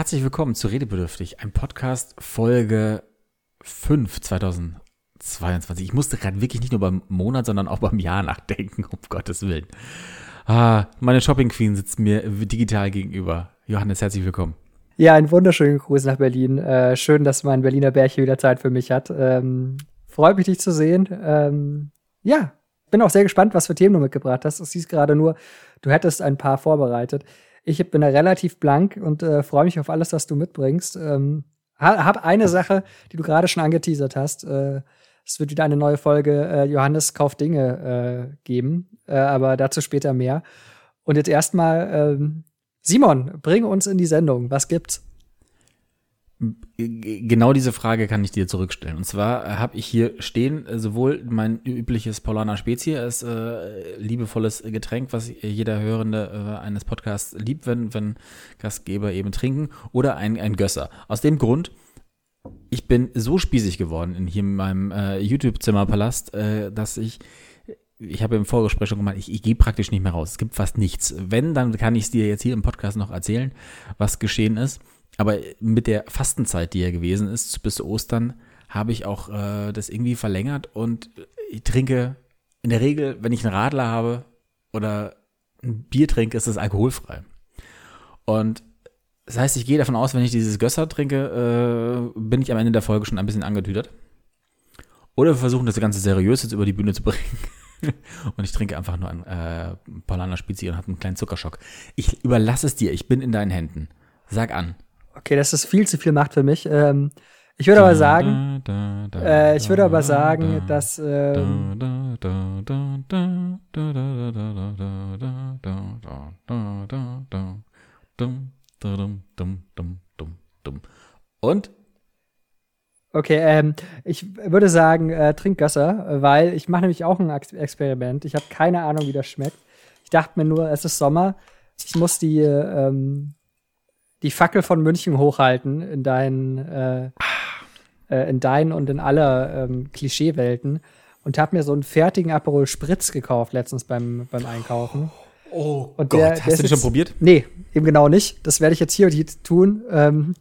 Herzlich willkommen zu Redebedürftig, ein Podcast Folge 5 2022. Ich musste gerade wirklich nicht nur beim Monat, sondern auch beim Jahr nachdenken, um Gottes Willen. Ah, meine Shopping Queen sitzt mir digital gegenüber. Johannes, herzlich willkommen. Ja, einen wunderschönen Gruß nach Berlin. Äh, schön, dass mein Berliner Bärchen wieder Zeit für mich hat. Ähm, freut mich, dich zu sehen. Ähm, ja, bin auch sehr gespannt, was für Themen du mitgebracht hast. Es hieß gerade nur, du hättest ein paar vorbereitet. Ich bin da relativ blank und äh, freue mich auf alles, was du mitbringst. Ähm, hab eine Sache, die du gerade schon angeteasert hast. Äh, es wird wieder eine neue Folge äh, Johannes kauft Dinge äh, geben, äh, aber dazu später mehr. Und jetzt erstmal, ähm, Simon, bring uns in die Sendung. Was gibt's? Genau diese Frage kann ich dir zurückstellen. Und zwar habe ich hier stehen äh, sowohl mein übliches Paulaner Spezie als äh, liebevolles Getränk, was jeder Hörende äh, eines Podcasts liebt, wenn, wenn Gastgeber eben trinken, oder ein, ein Gösser. Aus dem Grund, ich bin so spießig geworden in hier in meinem äh, YouTube-Zimmerpalast, äh, dass ich ich habe im Vorgespräch schon gemeint, ich, ich gehe praktisch nicht mehr raus. Es gibt fast nichts. Wenn, dann kann ich es dir jetzt hier im Podcast noch erzählen, was geschehen ist. Aber mit der Fastenzeit, die ja gewesen ist, bis Ostern, habe ich auch äh, das irgendwie verlängert und ich trinke in der Regel, wenn ich einen Radler habe oder ein Bier trinke, ist es alkoholfrei. Und das heißt, ich gehe davon aus, wenn ich dieses Gösser trinke, äh, bin ich am Ende der Folge schon ein bisschen angetütert. Oder wir versuchen das Ganze seriös jetzt über die Bühne zu bringen. und ich trinke einfach nur ein äh, Paulaner Spezi und habe einen kleinen Zuckerschock. Ich überlasse es dir, ich bin in deinen Händen. Sag an. Okay, das ist viel zu viel Macht für mich. Ähm, ich würde aber sagen, äh, ich würde aber sagen, dass ähm, und Okay, ähm, ich würde sagen, äh, trink Gösser, weil ich mache nämlich auch ein Experiment. Ich habe keine Ahnung, wie das schmeckt. Ich dachte mir nur, es ist Sommer. Ich muss die ähm, die Fackel von München hochhalten in deinen, äh, äh, in deinen und in aller ähm, Klischeewelten und habe mir so einen fertigen Aperol Spritz gekauft letztens beim, beim Einkaufen. Oh und Gott, der, hast du den schon probiert? Nee, eben genau nicht. Das werde ich jetzt hier und hier tun. Ähm,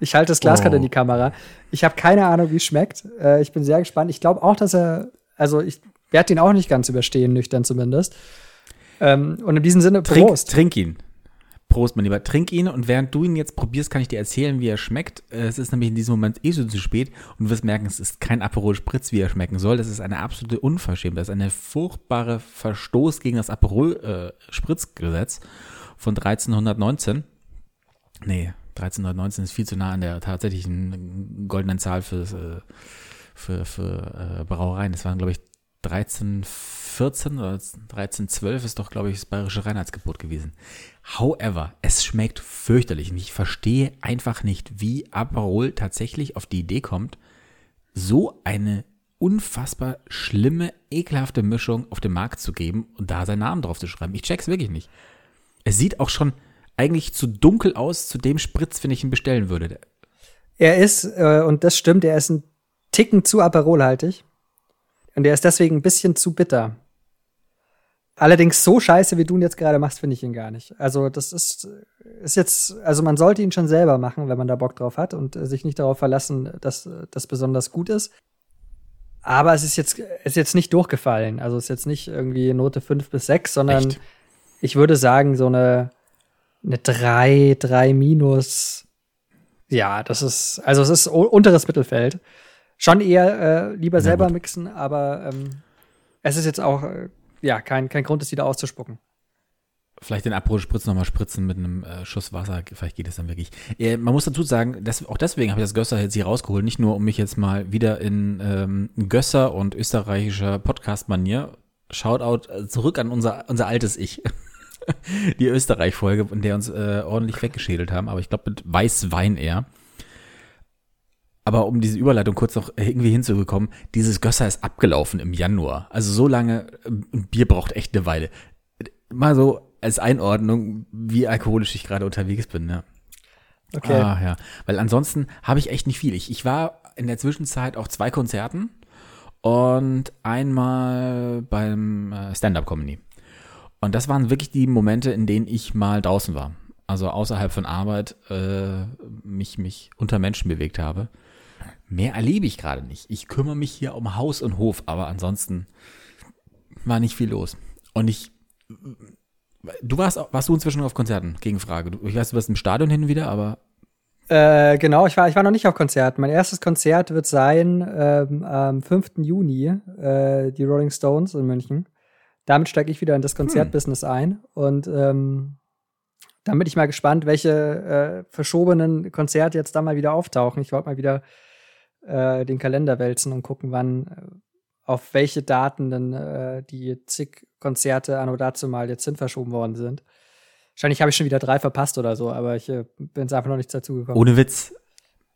ich halte das Glas oh. gerade in die Kamera. Ich habe keine Ahnung, wie es schmeckt. Äh, ich bin sehr gespannt. Ich glaube auch, dass er, also ich werde ihn auch nicht ganz überstehen, nüchtern zumindest. Ähm, und in diesem Sinne, Prost. Trink, trink ihn. Prost, mein Lieber. Trink ihn und während du ihn jetzt probierst, kann ich dir erzählen, wie er schmeckt. Es ist nämlich in diesem Moment eh so zu spät und du wirst merken, es ist kein Aperol Spritz, wie er schmecken soll. Das ist eine absolute Unverschämtheit. Das ist eine furchtbare Verstoß gegen das Aperol äh, Spritzgesetz von 1319. Nee, 1319 ist viel zu nah an der tatsächlichen goldenen Zahl für, äh, für, für äh, Brauereien. Das waren, glaube ich, 1314 oder 1312 ist doch, glaube ich, das bayerische Reinheitsgebot gewesen. However, es schmeckt fürchterlich und ich verstehe einfach nicht, wie Aperol tatsächlich auf die Idee kommt, so eine unfassbar schlimme, ekelhafte Mischung auf den Markt zu geben und da seinen Namen drauf zu schreiben. Ich check's wirklich nicht. Es sieht auch schon eigentlich zu dunkel aus zu dem Spritz, wenn ich ihn bestellen würde. Er ist, äh, und das stimmt, er ist ein Ticken zu Aperolhaltig. Und der ist deswegen ein bisschen zu bitter. Allerdings so scheiße, wie du ihn jetzt gerade machst, finde ich ihn gar nicht. Also, das ist, ist jetzt, also man sollte ihn schon selber machen, wenn man da Bock drauf hat und sich nicht darauf verlassen, dass das besonders gut ist. Aber es ist jetzt, ist jetzt nicht durchgefallen. Also, es ist jetzt nicht irgendwie Note 5 bis 6, sondern Echt? ich würde sagen, so eine, eine 3, 3 minus. Ja, das ist, also es ist unteres Mittelfeld schon eher äh, lieber ja, selber gut. mixen, aber ähm, es ist jetzt auch äh, ja kein, kein Grund, es wieder auszuspucken. Vielleicht den Aperol-Spritz nochmal spritzen mit einem äh, Schuss Wasser, vielleicht geht es dann wirklich. Äh, man muss dazu sagen, dass, auch deswegen habe ich das Gösser jetzt hier rausgeholt, nicht nur um mich jetzt mal wieder in ähm, Gösser und österreichischer Podcast-Manier, Shoutout äh, zurück an unser, unser altes Ich. Die Österreich-Folge, in der uns äh, ordentlich weggeschädelt haben, aber ich glaube mit Weißwein eher. Aber um diese Überleitung kurz noch irgendwie hinzubekommen, dieses Gösser ist abgelaufen im Januar. Also so lange, ein ähm, Bier braucht echt eine Weile. Mal so als Einordnung, wie alkoholisch ich gerade unterwegs bin, ne? Okay. Ah, ja. Weil ansonsten habe ich echt nicht viel. Ich, ich war in der Zwischenzeit auf zwei Konzerten und einmal beim äh, Stand-Up-Comedy. Und das waren wirklich die Momente, in denen ich mal draußen war. also außerhalb von Arbeit, äh, mich, mich unter Menschen bewegt habe. Mehr erlebe ich gerade nicht. Ich kümmere mich hier um Haus und Hof, aber ansonsten war nicht viel los. Und ich, du warst, warst du inzwischen auf Konzerten? Gegenfrage. Ich weiß, du warst im Stadion hin und wieder, aber äh, genau, ich war, ich war noch nicht auf Konzerten. Mein erstes Konzert wird sein ähm, am 5. Juni, äh, die Rolling Stones in München. Damit steige ich wieder in das Konzertbusiness hm. ein. Und ähm, dann bin ich mal gespannt, welche äh, verschobenen Konzerte jetzt da mal wieder auftauchen. Ich wollte mal wieder äh, den Kalender wälzen und gucken, wann äh, auf welche Daten denn äh, die zig Konzerte anno dazu mal jetzt hin verschoben worden sind. Wahrscheinlich habe ich schon wieder drei verpasst oder so, aber ich äh, bin es einfach noch nicht dazu gekommen. Ohne Witz.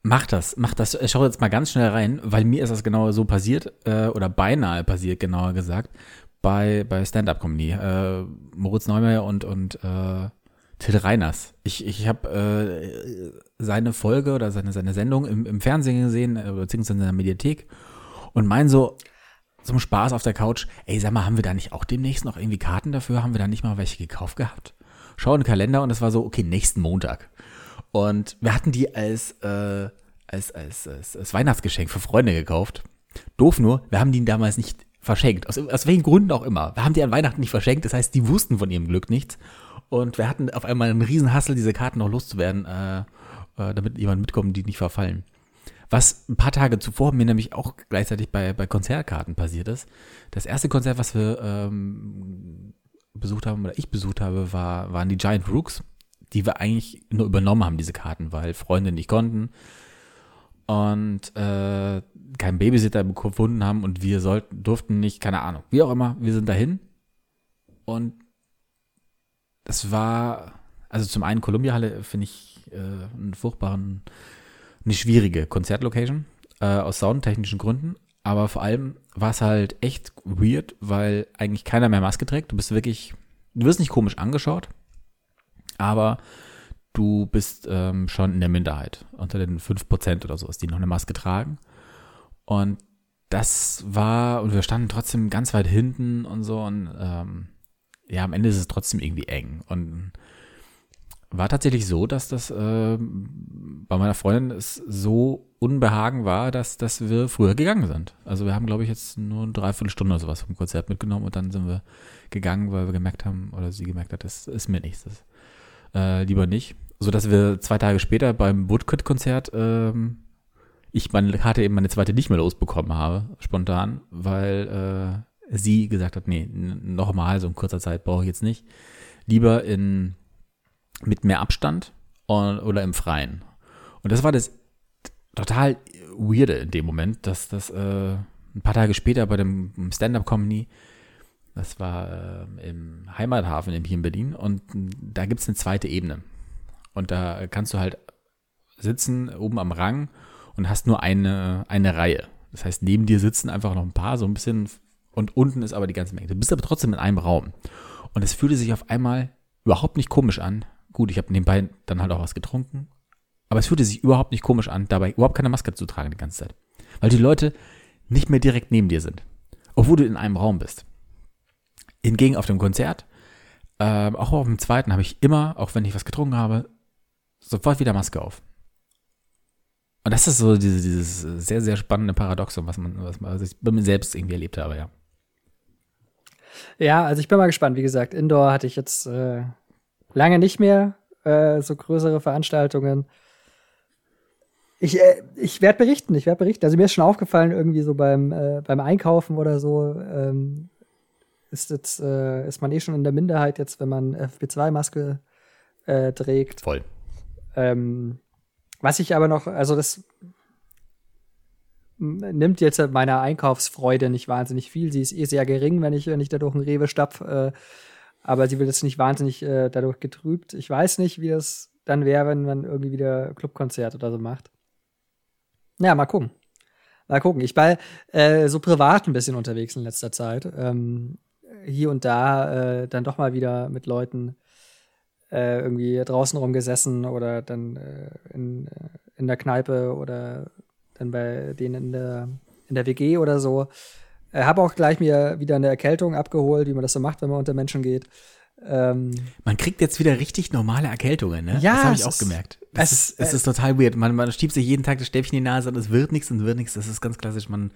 Mach das, mach das. Ich schaue jetzt mal ganz schnell rein, weil mir ist das genau so passiert, äh, oder beinahe passiert, genauer gesagt, bei, bei Stand-Up-Comedy. Äh, Moritz Neumeier und, und Till Reiners. Ich, ich habe äh, seine Folge oder seine, seine Sendung im, im Fernsehen gesehen, äh, beziehungsweise in der Mediathek und mein so zum Spaß auf der Couch, ey, sag mal, haben wir da nicht auch demnächst noch irgendwie Karten dafür? Haben wir da nicht mal welche gekauft gehabt? Schau in den Kalender und es war so, okay, nächsten Montag. Und wir hatten die als, äh, als, als, als, als Weihnachtsgeschenk für Freunde gekauft. Doof nur, wir haben die damals nicht verschenkt. Aus, aus welchen Gründen auch immer. Wir haben die an Weihnachten nicht verschenkt. Das heißt, die wussten von ihrem Glück nichts. Und wir hatten auf einmal einen riesen Hassel, diese Karten noch loszuwerden, äh, äh, damit jemand mitkommt, die nicht verfallen. Was ein paar Tage zuvor mir nämlich auch gleichzeitig bei, bei Konzertkarten passiert ist. Das erste Konzert, was wir ähm, besucht haben oder ich besucht habe, war, waren die Giant Rooks, die wir eigentlich nur übernommen haben, diese Karten, weil Freunde nicht konnten und äh, keinen Babysitter gefunden haben und wir sollten, durften nicht, keine Ahnung, wie auch immer, wir sind dahin und es war, also zum einen Columbia-Halle finde ich äh, einen furchtbaren, eine schwierige Konzertlocation äh, aus soundtechnischen Gründen. Aber vor allem war es halt echt weird, weil eigentlich keiner mehr Maske trägt. Du bist wirklich, du wirst nicht komisch angeschaut, aber du bist ähm, schon in der Minderheit. Unter den 5% oder so ist die noch eine Maske tragen. Und das war, und wir standen trotzdem ganz weit hinten und so. Und ähm, ja, am Ende ist es trotzdem irgendwie eng. Und war tatsächlich so, dass das äh, bei meiner Freundin es so Unbehagen war, dass, dass wir früher gegangen sind. Also wir haben, glaube ich, jetzt nur eine Dreiviertelstunde oder sowas vom Konzert mitgenommen und dann sind wir gegangen, weil wir gemerkt haben, oder sie gemerkt hat, das ist mir nichts. Das, äh, lieber nicht. So dass wir zwei Tage später beim Woodcut-Konzert ähm, ich meine Karte eben meine zweite nicht mehr losbekommen habe, spontan, weil äh, sie gesagt hat, nee, nochmal, so in kurzer Zeit brauche ich jetzt nicht. Lieber in, mit mehr Abstand oder im Freien. Und das war das total weirde in dem Moment, dass das äh, ein paar Tage später bei dem Stand-Up-Comedy, das war äh, im Heimathafen hier in Berlin und da gibt es eine zweite Ebene. Und da kannst du halt sitzen oben am Rang und hast nur eine, eine Reihe. Das heißt, neben dir sitzen einfach noch ein paar, so ein bisschen und unten ist aber die ganze Menge. Du bist aber trotzdem in einem Raum. Und es fühlte sich auf einmal überhaupt nicht komisch an. Gut, ich habe nebenbei dann halt auch was getrunken. Aber es fühlte sich überhaupt nicht komisch an, dabei überhaupt keine Maske zu tragen die ganze Zeit. Weil die Leute nicht mehr direkt neben dir sind. Obwohl du in einem Raum bist. Hingegen auf dem Konzert, äh, auch auf dem zweiten, habe ich immer, auch wenn ich was getrunken habe, sofort wieder Maske auf. Und das ist so dieses, dieses sehr, sehr spannende Paradoxon, was man, was, man, was ich bei mir selbst irgendwie erlebt habe, ja. Ja, also ich bin mal gespannt. Wie gesagt, Indoor hatte ich jetzt äh, lange nicht mehr äh, so größere Veranstaltungen. Ich, äh, ich werde berichten, ich werde berichten. Also mir ist schon aufgefallen, irgendwie so beim, äh, beim Einkaufen oder so, ähm, ist, jetzt, äh, ist man eh schon in der Minderheit jetzt, wenn man FP2-Maske äh, trägt. Voll. Ähm, was ich aber noch, also das nimmt jetzt meiner Einkaufsfreude nicht wahnsinnig viel. Sie ist eh sehr gering, wenn ich, wenn ich da durch einen Rewe stapf. Äh, aber sie wird jetzt nicht wahnsinnig äh, dadurch getrübt. Ich weiß nicht, wie das dann wäre, wenn man irgendwie wieder Clubkonzert oder so macht. Ja, mal gucken. Mal gucken. Ich war äh, so privat ein bisschen unterwegs in letzter Zeit. Ähm, hier und da äh, dann doch mal wieder mit Leuten äh, irgendwie draußen rumgesessen oder dann äh, in, in der Kneipe oder dann bei denen in der, in der WG oder so. Äh, habe auch gleich mir wieder eine Erkältung abgeholt, wie man das so macht, wenn man unter Menschen geht. Ähm, man kriegt jetzt wieder richtig normale Erkältungen, ne? Ja, das habe ich auch gemerkt. Das es, ist, es äh, ist total weird. Man, man schiebt sich jeden Tag das Stäbchen in die Nase und es wird nichts und wird nichts. Das ist ganz klassisch. Man,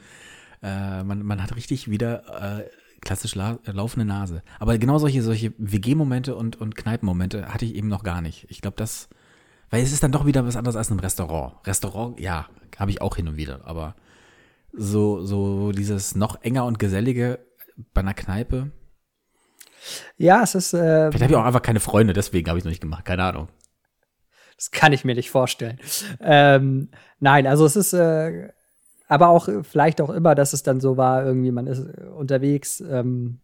äh, man, man hat richtig wieder äh, klassisch la laufende Nase. Aber genau solche, solche WG-Momente und, und Kneipenmomente hatte ich eben noch gar nicht. Ich glaube, das, weil es ist dann doch wieder was anderes als ein Restaurant. Restaurant, ja, habe ich auch hin und wieder. Aber so, so dieses noch enger und gesellige bei einer Kneipe, ja, es ist. Äh, Vielleicht habe ich auch einfach keine Freunde, deswegen habe ich es noch nicht gemacht. Keine Ahnung. Das kann ich mir nicht vorstellen. Ähm, nein, also es ist. Äh, aber auch vielleicht auch immer, dass es dann so war, irgendwie man ist unterwegs, ähm,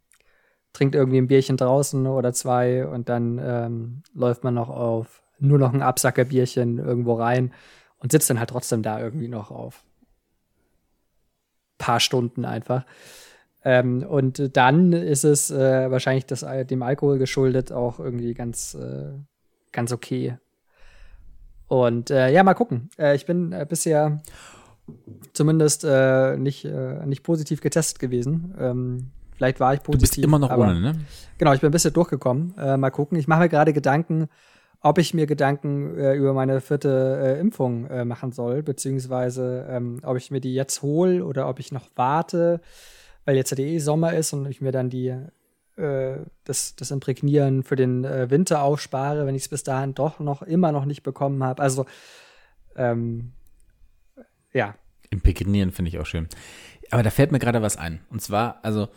trinkt irgendwie ein Bierchen draußen oder zwei und dann ähm, läuft man noch auf nur noch ein Absackerbierchen irgendwo rein und sitzt dann halt trotzdem da irgendwie noch auf paar Stunden einfach. Ähm, und dann ist es äh, wahrscheinlich das, äh, dem Alkohol geschuldet auch irgendwie ganz, äh, ganz okay. Und äh, ja, mal gucken. Äh, ich bin äh, bisher zumindest nicht, nicht positiv getestet gewesen. Ähm, vielleicht war ich positiv. Du bist immer noch aber, ohne, ne? Genau, ich bin ein bisschen durchgekommen. mal gucken. Ich mache mir gerade Gedanken, ob ich mir Gedanken über meine vierte Impfung machen soll, beziehungsweise ähm, ob ich mir die jetzt hole oder ob ich noch warte weil jetzt ja eh Sommer ist und ich mir dann die äh, das, das Imprägnieren für den äh, Winter aufspare, wenn ich es bis dahin doch noch immer noch nicht bekommen habe. Also ähm, ja. Imprägnieren finde ich auch schön. Aber da fällt mir gerade was ein. Und zwar, also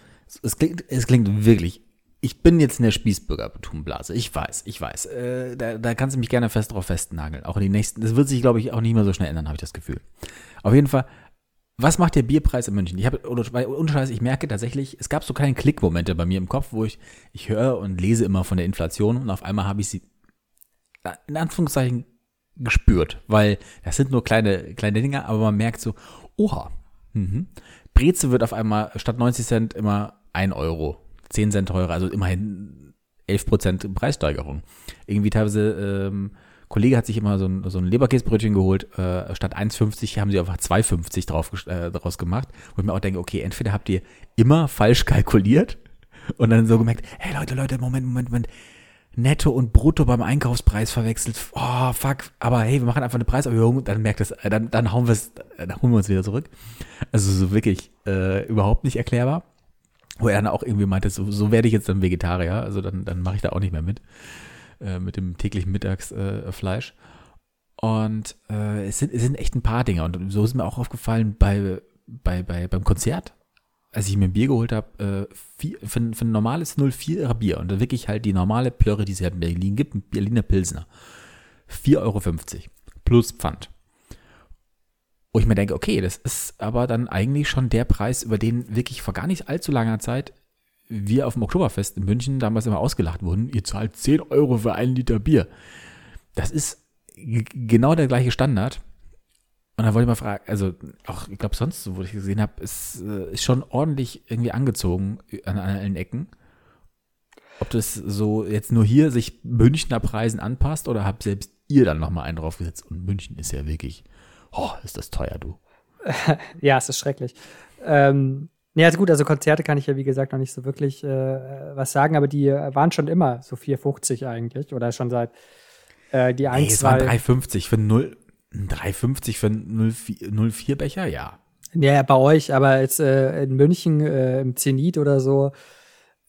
es klingt, es klingt wirklich ich bin jetzt in der Spießbürgertumblase. Ich weiß, ich weiß. Äh, da, da kannst du mich gerne fest drauf festnageln. Auch in den nächsten, das wird sich, glaube ich, auch nicht mehr so schnell ändern, habe ich das Gefühl. Auf jeden Fall was macht der Bierpreis in München? Ich habe, oder Scheiß, ich merke tatsächlich, es gab so kleine Klickmomente bei mir im Kopf, wo ich, ich höre und lese immer von der Inflation und auf einmal habe ich sie in Anführungszeichen gespürt, weil das sind nur kleine, kleine Dinge, aber man merkt so, oha, mhm. Breze wird auf einmal statt 90 Cent immer 1 Euro, 10 Cent teurer, also immerhin 11 Prozent Preissteigerung. Irgendwie teilweise, ähm, Kollege hat sich immer so ein, so ein Leberkäsebrötchen geholt, äh, statt 1,50 haben sie einfach 2,50 drauf, äh, daraus gemacht. Wo ich mir auch denke, okay, entweder habt ihr immer falsch kalkuliert und dann so gemerkt, hey Leute, Leute, Moment, Moment, Moment, Netto und Brutto beim Einkaufspreis verwechselt. Oh, fuck. Aber hey, wir machen einfach eine Preiserhöhung, dann merkt es, äh, dann, dann hauen wir es, äh, dann holen wir uns wieder zurück. Also so wirklich äh, überhaupt nicht erklärbar. Wo er dann auch irgendwie meinte, so, so werde ich jetzt dann Vegetarier, also dann, dann mache ich da auch nicht mehr mit. Äh, mit dem täglichen Mittagsfleisch. Äh, und äh, es, sind, es sind echt ein paar Dinge. Und so ist mir auch aufgefallen bei, bei, bei, beim Konzert, als ich mir ein Bier geholt habe, äh, für, für ein normales 04er Bier und wirklich halt die normale Plörre, die es ja in Berlin gibt, ein Berliner Pilsner. 4,50 Euro plus Pfand. Wo ich mir denke, okay, das ist aber dann eigentlich schon der Preis, über den wirklich vor gar nicht allzu langer Zeit wir auf dem Oktoberfest in München damals immer ausgelacht wurden, ihr zahlt 10 Euro für einen Liter Bier. Das ist genau der gleiche Standard. Und da wollte ich mal fragen, also auch, ich glaube, sonst, wo ich gesehen habe, ist, äh, ist schon ordentlich irgendwie angezogen an, an allen Ecken. Ob das so jetzt nur hier sich Münchner Preisen anpasst oder habt selbst ihr dann nochmal einen draufgesetzt? Und München ist ja wirklich, oh, ist das teuer, du. ja, es ist schrecklich. Ähm, ja, also gut, also Konzerte kann ich ja wie gesagt noch nicht so wirklich äh, was sagen, aber die waren schon immer so 4,50 eigentlich oder schon seit äh, die 1, nee, es waren 3,50 für 0, 3,50 für 0,4 Becher, ja. Ja, bei euch, aber jetzt äh, in München äh, im Zenit oder so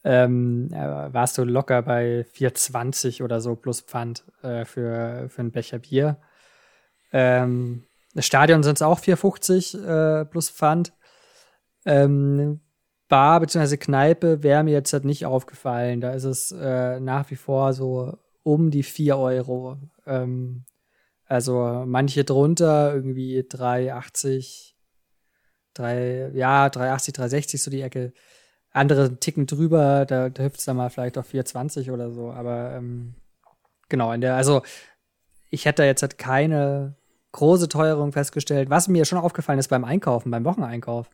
ähm, äh, warst du locker bei 4,20 oder so plus Pfand äh, für, für einen Becher Bier. Ähm, Stadion sind es auch 4,50 äh, plus Pfand. Ähm, Bar bzw. Kneipe wäre mir jetzt halt nicht aufgefallen. Da ist es äh, nach wie vor so um die 4 Euro. Ähm, also manche drunter, irgendwie 3,80, 3, ja, 3,80, 3,60 so die Ecke. Andere Ticken drüber, da, da hüpft es dann mal vielleicht auf 4,20 oder so. Aber ähm, genau, in der, also ich hätte da jetzt halt keine große Teuerung festgestellt. Was mir schon aufgefallen ist beim Einkaufen, beim Wocheneinkauf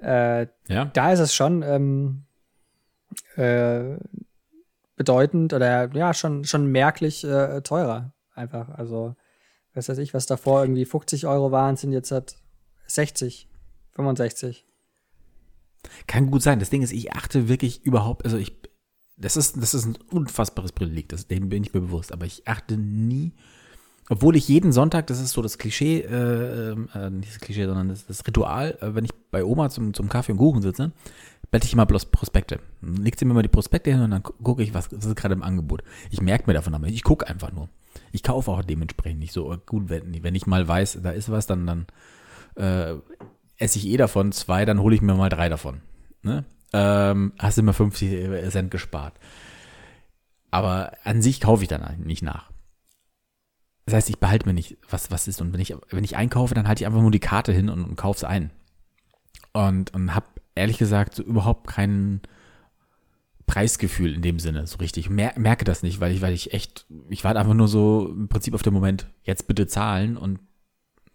äh, ja. Da ist es schon ähm, äh, bedeutend oder ja, schon, schon merklich äh, teurer. Einfach. Also, was weiß ich, was davor irgendwie 50 Euro waren, sind jetzt halt 60, 65. Kann gut sein. Das Ding ist, ich achte wirklich überhaupt, also ich das ist, das ist ein unfassbares Privileg, das, dem bin ich mir bewusst, aber ich achte nie, obwohl ich jeden Sonntag, das ist so das Klischee, äh, äh, nicht das Klischee, sondern das, das Ritual, äh, wenn ich bei Oma zum, zum Kaffee und Kuchen sitze, blätter ich immer bloß Prospekte. Legt sie mir mal die Prospekte hin und dann gucke ich, was, was ist gerade im Angebot. Ich merke mir davon aber, ich gucke einfach nur. Ich kaufe auch dementsprechend nicht so gut, wenn, wenn ich mal weiß, da ist was, dann, dann äh, esse ich eh davon zwei, dann hole ich mir mal drei davon. Ne? Ähm, hast immer 50 Cent gespart. Aber an sich kaufe ich dann nicht nach. Das heißt, ich behalte mir nicht, was, was ist. Und wenn ich, wenn ich einkaufe, dann halte ich einfach nur die Karte hin und, und kaufe es ein. Und, und habe ehrlich gesagt so überhaupt kein Preisgefühl in dem Sinne so richtig. Mer merke das nicht, weil ich, weil ich echt, ich warte einfach nur so im Prinzip auf den Moment, jetzt bitte zahlen und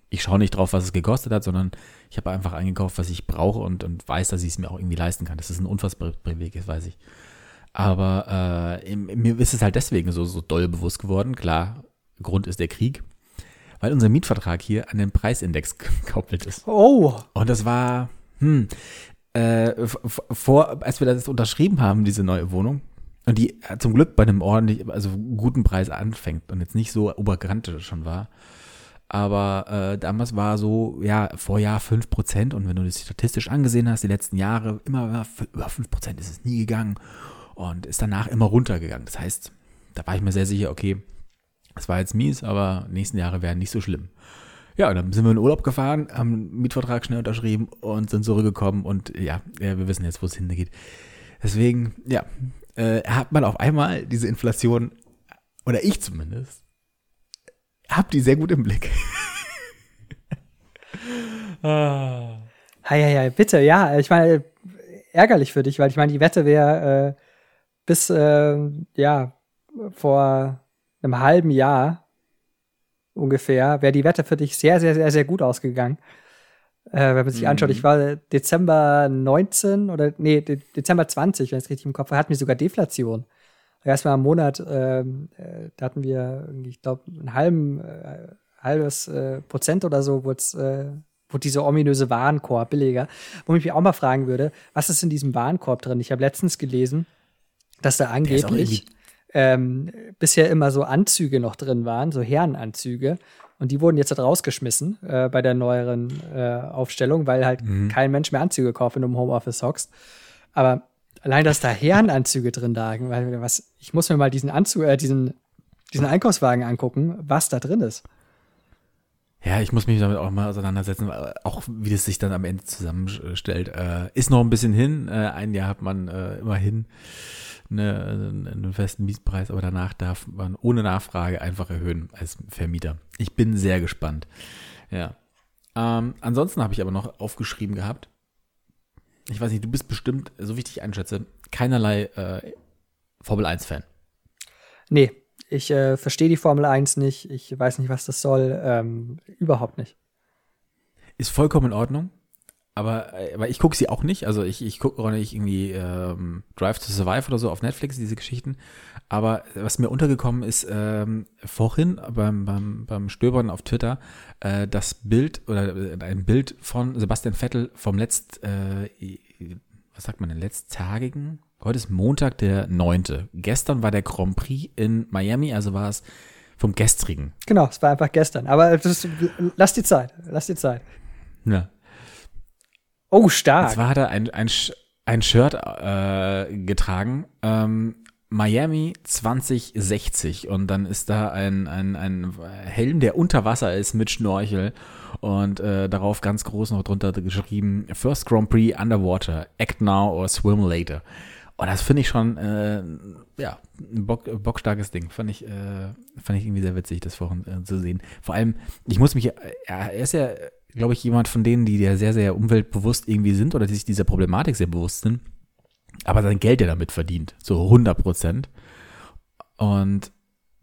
ich schaue nicht drauf, was es gekostet hat, sondern ich habe einfach eingekauft, was ich brauche und, und weiß, dass ich es mir auch irgendwie leisten kann. Das ist ein unfassbares Privileg, das weiß ich. Aber äh, mir ist es halt deswegen so, so doll bewusst geworden. Klar, Grund ist der Krieg, weil unser Mietvertrag hier an den Preisindex gekoppelt ist. Oh. Und das war, hm, äh, vor, als wir das unterschrieben haben, diese neue Wohnung, und die zum Glück bei einem ordentlich, also guten Preis anfängt und jetzt nicht so obergrantisch schon war. Aber äh, damals war so, ja, Vorjahr 5% und wenn du das statistisch angesehen hast, die letzten Jahre, immer über 5% ist es nie gegangen und ist danach immer runtergegangen. Das heißt, da war ich mir sehr sicher, okay, das war jetzt mies, aber nächsten Jahre werden nicht so schlimm. Ja, dann sind wir in Urlaub gefahren, haben einen Mietvertrag schnell unterschrieben und sind zurückgekommen und ja, ja wir wissen jetzt, wo es hingeht. Deswegen, ja, äh, hat man auf einmal diese Inflation, oder ich zumindest, hab die sehr gut im Blick. ah. Hei, hei, hei, bitte, ja, ich meine, ärgerlich für dich, weil ich meine, die Wette wäre äh, bis, äh, ja, vor einem halben Jahr ungefähr, wäre die Wette für dich sehr, sehr, sehr, sehr gut ausgegangen. Äh, wenn man sich mhm. anschaut, ich war Dezember 19 oder nee, De Dezember 20, wenn ich es richtig im Kopf habe, hatten wir sogar Deflation. Erstmal im Monat, ähm, äh, da hatten wir, ich glaube, ein halben, äh, halbes äh, Prozent oder so, wurde äh, wurde diese ominöse Warenkorb billiger. Wo ich mich auch mal fragen würde, was ist in diesem Warenkorb drin? Ich habe letztens gelesen, dass da angeblich ähm, bisher immer so Anzüge noch drin waren, so Herrenanzüge. Und die wurden jetzt halt rausgeschmissen äh, bei der neueren äh, Aufstellung, weil halt mhm. kein Mensch mehr Anzüge kauft, wenn du im Homeoffice hockst. Aber allein, dass da Herrenanzüge drin lagen, weil was, ich muss mir mal diesen Anzug, äh, diesen, diesen Einkaufswagen angucken, was da drin ist. Ja, ich muss mich damit auch mal auseinandersetzen, auch wie das sich dann am Ende zusammenstellt. Äh, ist noch ein bisschen hin. Äh, ein Jahr hat man äh, immerhin eine, einen festen Mietpreis, aber danach darf man ohne Nachfrage einfach erhöhen als Vermieter. Ich bin sehr gespannt. Ja. Ähm, ansonsten habe ich aber noch aufgeschrieben gehabt. Ich weiß nicht, du bist bestimmt, so wie ich dich einschätze, keinerlei äh, Formel 1-Fan. Nee, ich äh, verstehe die Formel 1 nicht. Ich weiß nicht, was das soll. Ähm, überhaupt nicht. Ist vollkommen in Ordnung. Aber, äh, aber ich gucke sie auch nicht. Also ich, ich gucke auch nicht irgendwie ähm, Drive to Survive oder so auf Netflix, diese Geschichten. Aber was mir untergekommen ist, ähm, vorhin beim, beim, beim Stöbern auf Twitter, äh, das Bild oder äh, ein Bild von Sebastian Vettel vom letzt, äh, was sagt man denn, letztagigen? Heute ist Montag, der 9. Gestern war der Grand Prix in Miami, also war es vom gestrigen. Genau, es war einfach gestern. Aber das, lass die Zeit, lass die Zeit. Ja, Oh, stark. Zwar hat er ein, ein, ein Shirt äh, getragen, ähm, Miami 2060 und dann ist da ein, ein, ein Helm, der unter Wasser ist mit Schnorchel und äh, darauf ganz groß noch drunter geschrieben First Grand Prix Underwater, Act Now or Swim Later. Und das finde ich schon, äh, ja, ein bock, bockstarkes Ding. Fand ich, äh, fand ich irgendwie sehr witzig, das vorhin äh, zu sehen. Vor allem, ich muss mich, er ist ja glaube ich, jemand von denen, die ja sehr, sehr umweltbewusst irgendwie sind oder die sich dieser Problematik sehr bewusst sind, aber sein Geld ja damit verdient, so 100 Prozent. Und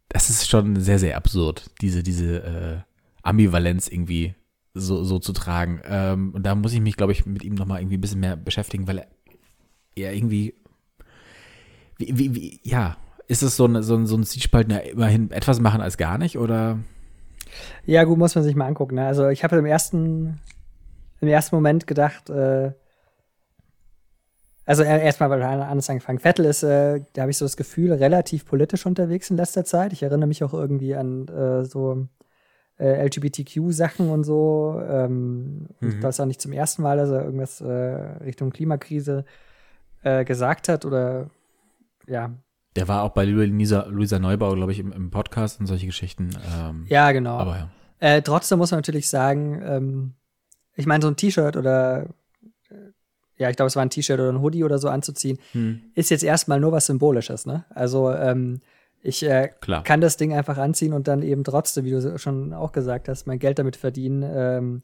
das ist schon sehr, sehr absurd, diese, diese äh, Ambivalenz irgendwie so, so zu tragen. Ähm, und da muss ich mich, glaube ich, mit ihm nochmal irgendwie ein bisschen mehr beschäftigen, weil er, er irgendwie, wie, wie, wie, ja, ist es so, ein so, ein so ein Zwiespalt, immerhin etwas machen als gar nicht oder ja, gut, muss man sich mal angucken. Ne? Also ich habe im ersten, im ersten Moment gedacht, äh, also erstmal weil anders angefangen. Vettel ist, äh, da habe ich so das Gefühl, relativ politisch unterwegs in letzter Zeit. Ich erinnere mich auch irgendwie an äh, so äh, LGBTQ-Sachen und so. Ähm, mhm. Das auch nicht zum ersten Mal, dass er irgendwas äh, Richtung Klimakrise äh, gesagt hat oder ja. Der war auch bei Luisa, Luisa Neubau, glaube ich, im, im, Podcast und solche Geschichten. Ähm, ja, genau. Aber ja. Äh, trotzdem muss man natürlich sagen, ähm, ich meine, so ein T-Shirt oder äh, ja, ich glaube, es war ein T-Shirt oder ein Hoodie oder so anzuziehen, hm. ist jetzt erstmal nur was Symbolisches, ne? Also ähm, ich äh, kann das Ding einfach anziehen und dann eben trotzdem, wie du schon auch gesagt hast, mein Geld damit verdienen, ähm,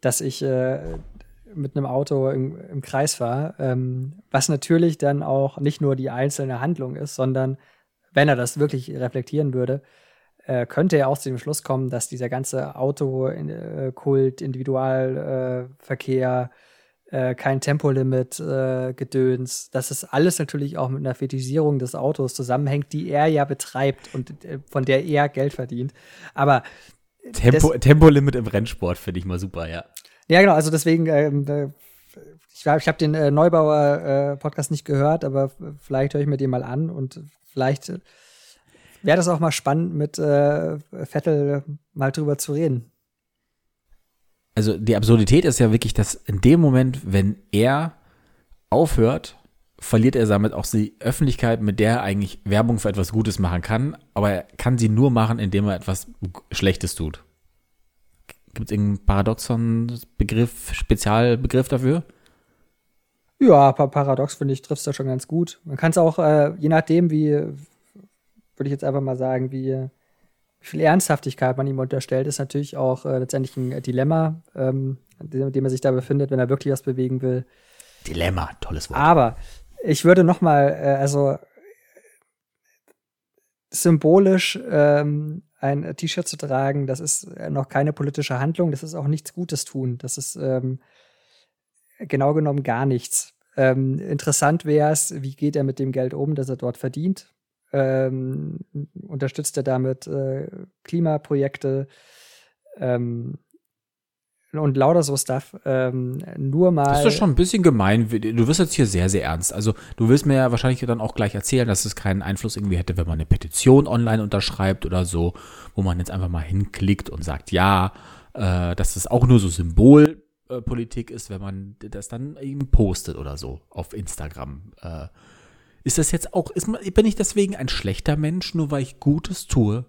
dass ich äh, mit einem Auto im, im Kreis fahre. Ähm, was natürlich dann auch nicht nur die einzelne Handlung ist, sondern wenn er das wirklich reflektieren würde, äh, könnte er auch zu dem Schluss kommen, dass dieser ganze Autokult, Individualverkehr, äh, kein Tempolimit, äh, Gedöns. Das ist alles natürlich auch mit einer Fetisierung des Autos zusammenhängt, die er ja betreibt und äh, von der er Geld verdient. Aber Tempo, Tempolimit im Rennsport finde ich mal super, ja. Ja, genau, also deswegen, ähm, ich, ich habe den äh, Neubauer-Podcast äh, nicht gehört, aber vielleicht höre ich mir den mal an und vielleicht wäre das auch mal spannend, mit äh, Vettel mal drüber zu reden also die Absurdität ist ja wirklich, dass in dem Moment, wenn er aufhört, verliert er damit auch die Öffentlichkeit, mit der er eigentlich Werbung für etwas Gutes machen kann, aber er kann sie nur machen, indem er etwas Schlechtes tut. Gibt es irgendeinen Paradoxon-Begriff, Spezialbegriff dafür? Ja, paradox finde ich, trifft es da schon ganz gut. Man kann es auch, äh, je nachdem, wie, würde ich jetzt einfach mal sagen, wie viel Ernsthaftigkeit man ihm unterstellt, ist natürlich auch äh, letztendlich ein Dilemma, ähm, in dem er sich da befindet, wenn er wirklich was bewegen will. Dilemma, tolles Wort. Aber ich würde noch mal, äh, also symbolisch ähm, ein T-Shirt zu tragen, das ist noch keine politische Handlung, das ist auch nichts Gutes tun. Das ist ähm, genau genommen gar nichts. Ähm, interessant wäre es, wie geht er mit dem Geld um, das er dort verdient ähm, unterstützt er damit äh, Klimaprojekte ähm, und lauter so Stuff. Ähm, nur mal. Das ist schon ein bisschen gemein. Du wirst jetzt hier sehr, sehr ernst. Also, du wirst mir ja wahrscheinlich dann auch gleich erzählen, dass es keinen Einfluss irgendwie hätte, wenn man eine Petition online unterschreibt oder so, wo man jetzt einfach mal hinklickt und sagt, ja, äh, dass es auch nur so Symbolpolitik ist, wenn man das dann eben postet oder so auf Instagram. Äh, ist das jetzt auch, ist, bin ich deswegen ein schlechter Mensch, nur weil ich Gutes tue?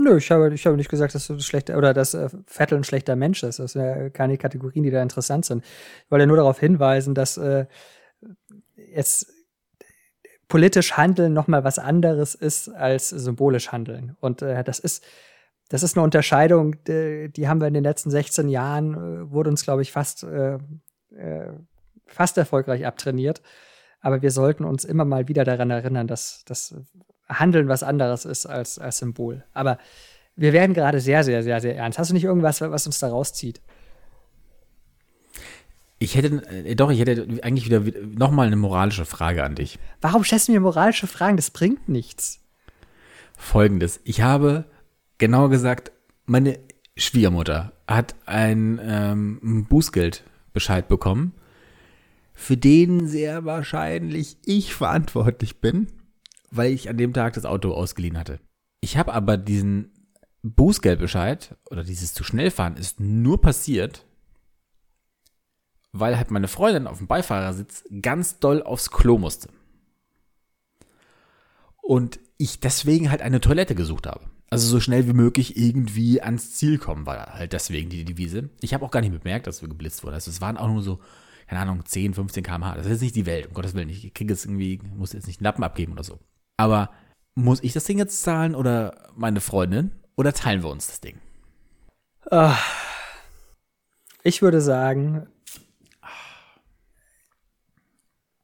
Nö, ich habe, ich habe nicht gesagt, dass du schlechter oder dass äh, Vettel ein schlechter Mensch ist. Das sind ja keine Kategorien, die da interessant sind. Ich wollte nur darauf hinweisen, dass äh, jetzt politisch Handeln noch mal was anderes ist als symbolisch Handeln. Und äh, das ist das ist eine Unterscheidung, die, die haben wir in den letzten 16 Jahren, äh, wurde uns, glaube ich, fast, äh, äh, fast erfolgreich abtrainiert. Aber wir sollten uns immer mal wieder daran erinnern, dass das Handeln was anderes ist als, als Symbol. Aber wir werden gerade sehr, sehr, sehr, sehr ernst. Hast du nicht irgendwas, was uns da rauszieht? Ich hätte, äh, doch, ich hätte eigentlich wieder nochmal eine moralische Frage an dich. Warum stellst du mir moralische Fragen? Das bringt nichts. Folgendes. Ich habe, genauer gesagt, meine Schwiegermutter hat ein ähm, Bußgeldbescheid bekommen für den sehr wahrscheinlich ich verantwortlich bin, weil ich an dem Tag das Auto ausgeliehen hatte. Ich habe aber diesen Bußgeldbescheid oder dieses zu schnell fahren ist nur passiert, weil halt meine Freundin auf dem Beifahrersitz ganz doll aufs Klo musste. Und ich deswegen halt eine Toilette gesucht habe. Also so schnell wie möglich irgendwie ans Ziel kommen, war halt deswegen die Devise. Ich habe auch gar nicht bemerkt, dass wir geblitzt wurden. Also es waren auch nur so keine Ahnung, 10, 15 km/h. Das ist jetzt nicht die Welt, um Gottes Willen. Ich kriege jetzt irgendwie, muss jetzt nicht einen Lappen abgeben oder so. Aber muss ich das Ding jetzt zahlen oder meine Freundin? Oder teilen wir uns das Ding? Ah. Ich würde sagen,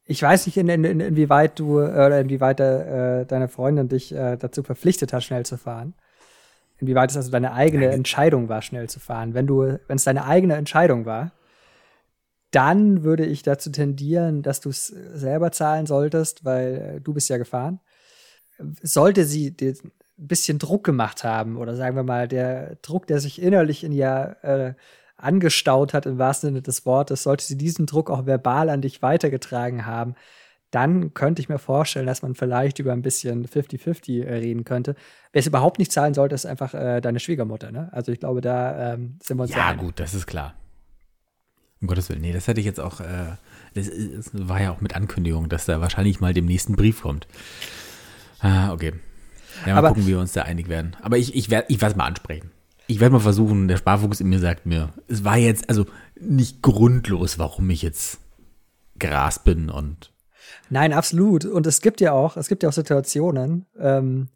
ich weiß nicht, in, in, in, inwieweit du äh, oder inwieweit äh, deine Freundin dich äh, dazu verpflichtet hat, schnell zu fahren. Inwieweit es also deine eigene Entscheidung war, schnell zu fahren. Wenn du, wenn es deine eigene Entscheidung war, dann würde ich dazu tendieren, dass du es selber zahlen solltest, weil äh, du bist ja gefahren. Sollte sie ein bisschen Druck gemacht haben oder sagen wir mal der Druck, der sich innerlich in ihr äh, angestaut hat im wahrsten Sinne des Wortes, sollte sie diesen Druck auch verbal an dich weitergetragen haben, dann könnte ich mir vorstellen, dass man vielleicht über ein bisschen 50-50 äh, reden könnte. Wer es überhaupt nicht zahlen sollte, ist einfach äh, deine Schwiegermutter. Ne? Also ich glaube, da ähm, sind wir uns Ja, gut, das ist klar. Um Gottes Willen. Nee, das hätte ich jetzt auch, äh, das, das, war ja auch mit Ankündigung, dass da wahrscheinlich mal dem nächsten Brief kommt. Ah, okay. Ja, mal Aber, gucken, wie wir uns da einig werden. Aber ich, ich werde ich werde es mal ansprechen. Ich werde mal versuchen, der Sparfuchs in mir sagt mir, es war jetzt also nicht grundlos, warum ich jetzt Gras bin und Nein, absolut. Und es gibt ja auch, es gibt ja auch Situationen, ähm,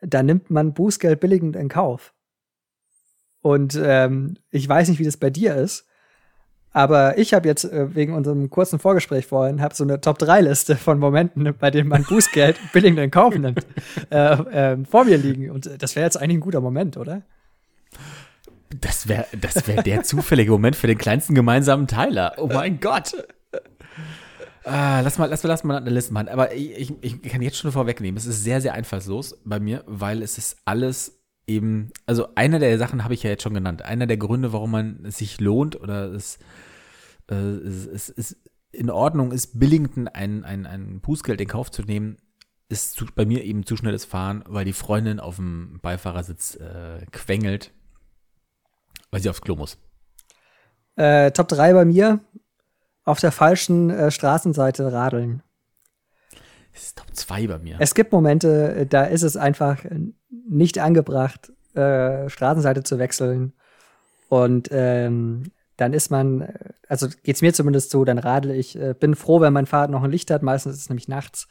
da nimmt man Bußgeld billigend in Kauf. Und ähm, ich weiß nicht, wie das bei dir ist, aber ich habe jetzt äh, wegen unserem kurzen Vorgespräch vorhin habe so eine Top 3 Liste von Momenten, bei denen man Bußgeld billigend in Kauf nimmt, äh, äh, vor mir liegen. Und das wäre jetzt eigentlich ein guter Moment, oder? Das wäre das wär der zufällige Moment für den kleinsten gemeinsamen Teiler. Oh mein Gott. Ah, lass mal, lass mal, lass mal eine Liste machen. Aber ich, ich, ich kann jetzt schon vorwegnehmen. Es ist sehr, sehr einfallslos bei mir, weil es ist alles eben, also einer der Sachen habe ich ja jetzt schon genannt. Einer der Gründe, warum man es sich lohnt oder es, äh, es, es, es in Ordnung ist, Billington ein, ein, ein Bußgeld in Kauf zu nehmen, ist zu, bei mir eben zu schnelles Fahren, weil die Freundin auf dem Beifahrersitz äh, quengelt, weil sie aufs Klo muss. Äh, Top 3 bei mir auf der falschen äh, Straßenseite radeln. Das ist Top 2 bei mir. Es gibt Momente, äh, da ist es einfach nicht angebracht, äh, Straßenseite zu wechseln. Und ähm, dann ist man, äh, also geht's mir zumindest so, dann radel ich, äh, bin froh, wenn mein Fahrrad noch ein Licht hat, meistens ist es nämlich nachts.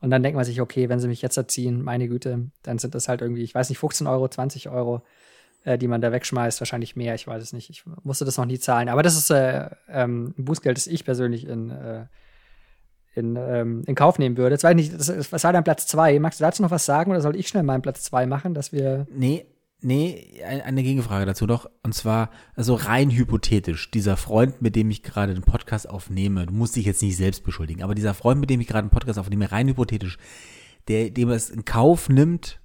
Und dann denkt man sich, okay, wenn sie mich jetzt erziehen, meine Güte, dann sind das halt irgendwie, ich weiß nicht, 15 Euro, 20 Euro äh, die man da wegschmeißt, wahrscheinlich mehr, ich weiß es nicht. Ich musste das noch nie zahlen. Aber das ist äh, ähm, ein Bußgeld, das ich persönlich in, äh, in, ähm, in Kauf nehmen würde. Jetzt weiß ich nicht, was war dein Platz zwei? Magst du dazu noch was sagen oder soll ich schnell meinen Platz zwei machen, dass wir. Nee, Nee, eine Gegenfrage dazu doch. Und zwar, also rein hypothetisch, dieser Freund, mit dem ich gerade den Podcast aufnehme, du musst dich jetzt nicht selbst beschuldigen, aber dieser Freund, mit dem ich gerade den Podcast aufnehme, rein hypothetisch, der, dem es in Kauf nimmt,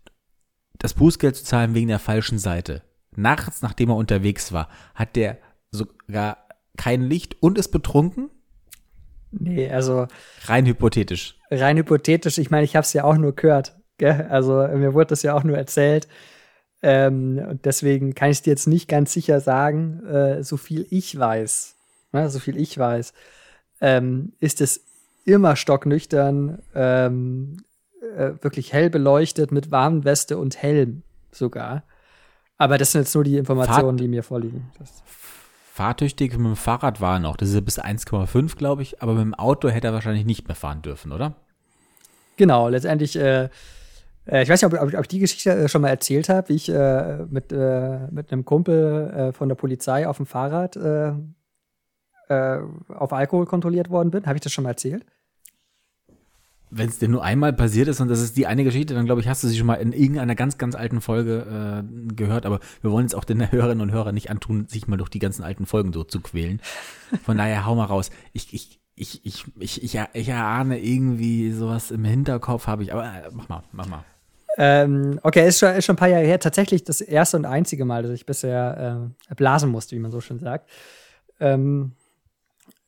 das Bußgeld zu zahlen wegen der falschen Seite nachts, nachdem er unterwegs war, hat der sogar kein Licht und ist betrunken? Nee, also. Rein hypothetisch. Rein hypothetisch, ich meine, ich habe es ja auch nur gehört. Gell? Also mir wurde das ja auch nur erzählt. Ähm, und deswegen kann ich dir jetzt nicht ganz sicher sagen, äh, so viel ich weiß, ne, so viel ich weiß, ähm, ist es immer stocknüchtern, ähm, äh, wirklich hell beleuchtet mit Warnweste und Helm sogar. Aber das sind jetzt nur die Informationen, Fahrt, die mir vorliegen. Das fahrtüchtig mit dem Fahrrad war er noch. Das ist ja bis 1,5, glaube ich. Aber mit dem Auto hätte er wahrscheinlich nicht mehr fahren dürfen, oder? Genau, letztendlich, äh, äh ich weiß nicht, ob, ob, ich die Geschichte äh, schon mal erzählt habe, wie ich äh, mit, äh, mit einem Kumpel äh, von der Polizei auf dem Fahrrad auf Alkohol kontrolliert worden bin. Habe ich das schon mal erzählt? Wenn es dir nur einmal passiert ist und das ist die eine Geschichte, dann glaube ich, hast du sie schon mal in irgendeiner ganz, ganz alten Folge äh, gehört. Aber wir wollen jetzt auch den Hörerinnen und Hörern nicht antun, sich mal durch die ganzen alten Folgen so zu quälen. Von daher hau mal raus. Ich, ich, ich, ich, ich, ich, ich erahne irgendwie sowas im Hinterkopf habe ich. Aber äh, mach mal, mach mal. Ähm, okay, ist schon, ist schon ein paar Jahre her. Tatsächlich das erste und einzige Mal, dass ich bisher äh, blasen musste, wie man so schön sagt. Ähm,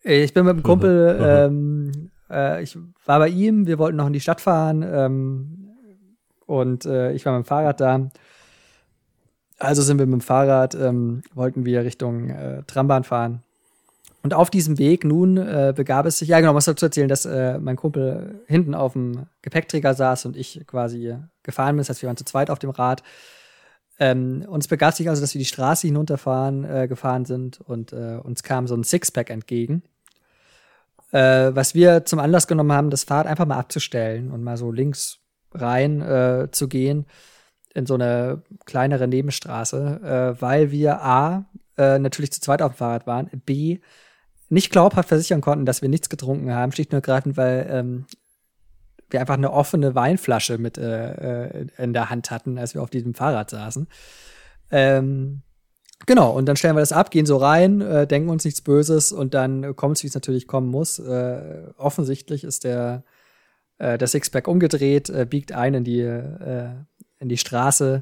ich bin mit einem Kumpel ähm, äh, ich war bei ihm, wir wollten noch in die Stadt fahren ähm, und äh, ich war mit dem Fahrrad da. Also sind wir mit dem Fahrrad, ähm, wollten wir Richtung äh, Trambahn fahren. Und auf diesem Weg nun äh, begab es sich, ja genau, muss dazu erzählen, dass äh, mein Kumpel hinten auf dem Gepäckträger saß und ich quasi gefahren bin. Das heißt, wir waren zu zweit auf dem Rad. Ähm, und es begab sich also, dass wir die Straße hinunterfahren, äh, gefahren sind und äh, uns kam so ein Sixpack entgegen äh, was wir zum Anlass genommen haben, das Fahrrad einfach mal abzustellen und mal so links rein äh, zu gehen in so eine kleinere Nebenstraße, äh, weil wir A, äh, natürlich zu zweit auf dem Fahrrad waren, B, nicht glaubhaft versichern konnten, dass wir nichts getrunken haben, schlicht nur ergreifend, weil ähm, wir einfach eine offene Weinflasche mit äh, äh in der Hand hatten, als wir auf diesem Fahrrad saßen. Ähm, Genau, und dann stellen wir das ab, gehen so rein, äh, denken uns nichts Böses und dann kommt es, wie es natürlich kommen muss. Äh, offensichtlich ist der, äh, der Sixpack umgedreht, äh, biegt ein in die, äh, in die Straße,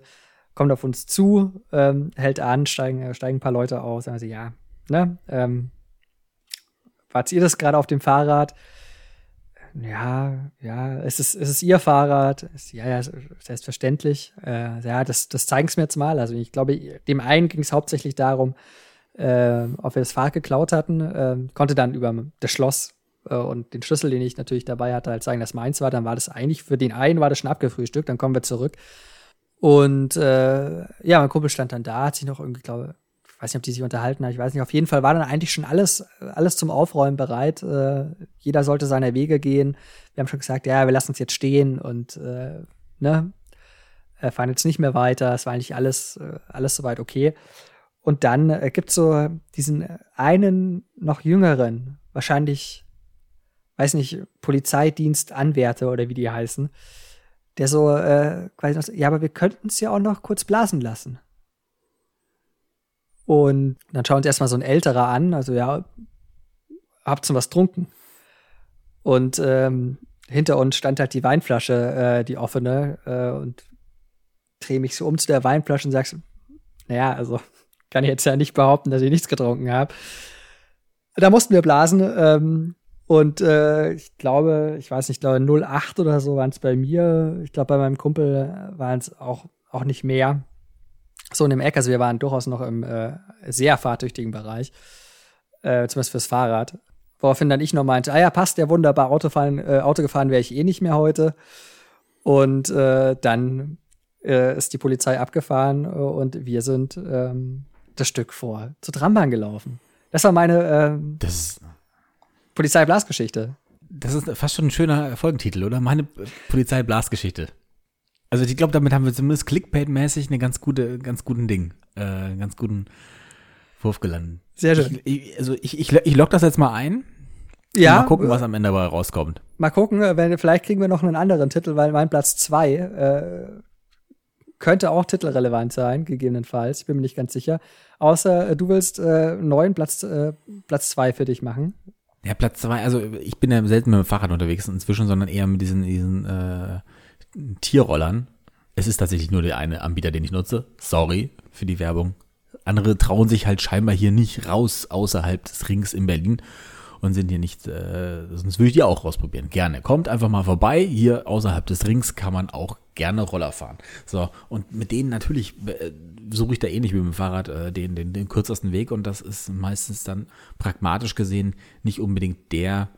kommt auf uns zu, ähm, hält an, steigen, äh, steigen ein paar Leute aus, sagen sie, ja, ne, ähm, wart ihr das gerade auf dem Fahrrad? Ja, ja, es ist, es ist ihr Fahrrad. Es, ja, ja, selbstverständlich. Äh, ja, das, das zeigen es mir jetzt mal. Also ich glaube, dem einen ging es hauptsächlich darum, äh, ob wir das Fahrrad geklaut hatten, äh, konnte dann über das Schloss äh, und den Schlüssel, den ich natürlich dabei hatte, halt sagen, dass meins war. Dann war das eigentlich für den einen war das schon abgefrühstückt. Dann kommen wir zurück. Und äh, ja, mein Kumpel stand dann da, hat sich noch irgendwie, glaube ich weiß nicht, ob die sich unterhalten haben, ich weiß nicht. Auf jeden Fall war dann eigentlich schon alles, alles zum Aufräumen bereit. Äh, jeder sollte seine Wege gehen. Wir haben schon gesagt, ja, wir lassen uns jetzt stehen und äh, ne, äh, fahren jetzt nicht mehr weiter. Es war eigentlich alles, äh, alles soweit okay. Und dann äh, gibt es so diesen einen noch jüngeren, wahrscheinlich, weiß nicht, Polizeidienstanwärter oder wie die heißen, der so äh, quasi noch ja, aber wir könnten es ja auch noch kurz blasen lassen. Und dann schauen uns erstmal so ein älterer an, also ja, habt ihr was trunken? Und ähm, hinter uns stand halt die Weinflasche, äh, die offene, äh, und drehe mich so um zu der Weinflasche und sagst, naja, also kann ich jetzt ja nicht behaupten, dass ich nichts getrunken habe. Da mussten wir blasen, ähm, und äh, ich glaube, ich weiß nicht, ich glaube 08 oder so waren es bei mir. Ich glaube, bei meinem Kumpel waren es auch, auch nicht mehr so in dem Eck. Also wir waren durchaus noch im äh, sehr fahrtüchtigen Bereich, äh, zumindest fürs Fahrrad. Woraufhin dann ich noch meinte, ah ja, passt, der wunderbar, Autofahren, äh, Auto gefahren wäre ich eh nicht mehr heute. Und äh, dann äh, ist die Polizei abgefahren äh, und wir sind ähm, das Stück vor zur Trambahn gelaufen. Das war meine ähm, das Polizei-Blasgeschichte. Das ist fast schon ein schöner Folgentitel, oder? Meine Polizei-Blasgeschichte. Also ich glaube, damit haben wir zumindest Clickbait-mäßig eine ganz gute, ganz guten Ding, äh, ganz guten Wurf gelandet. Sehr schön. Ich, ich, also ich, ich, ich log das jetzt mal ein. Ja. Mal gucken, was am Ende dabei rauskommt. Mal gucken, äh, wenn, vielleicht kriegen wir noch einen anderen Titel, weil mein Platz zwei äh, könnte auch titelrelevant sein, gegebenenfalls. Ich bin mir nicht ganz sicher. Außer äh, du willst äh, neuen Platz, äh, Platz zwei für dich machen. Ja, Platz zwei, also ich bin ja selten mit dem Fahrrad unterwegs inzwischen, sondern eher mit diesen, diesen äh, Tierrollern. Es ist tatsächlich nur der eine Anbieter, den ich nutze. Sorry für die Werbung. Andere trauen sich halt scheinbar hier nicht raus außerhalb des Rings in Berlin und sind hier nicht, äh, sonst würde ich die auch ausprobieren. Gerne. Kommt einfach mal vorbei. Hier außerhalb des Rings kann man auch gerne Roller fahren. So, und mit denen natürlich äh, suche ich da ähnlich wie mit dem Fahrrad äh, den, den, den kürzesten Weg und das ist meistens dann pragmatisch gesehen nicht unbedingt der,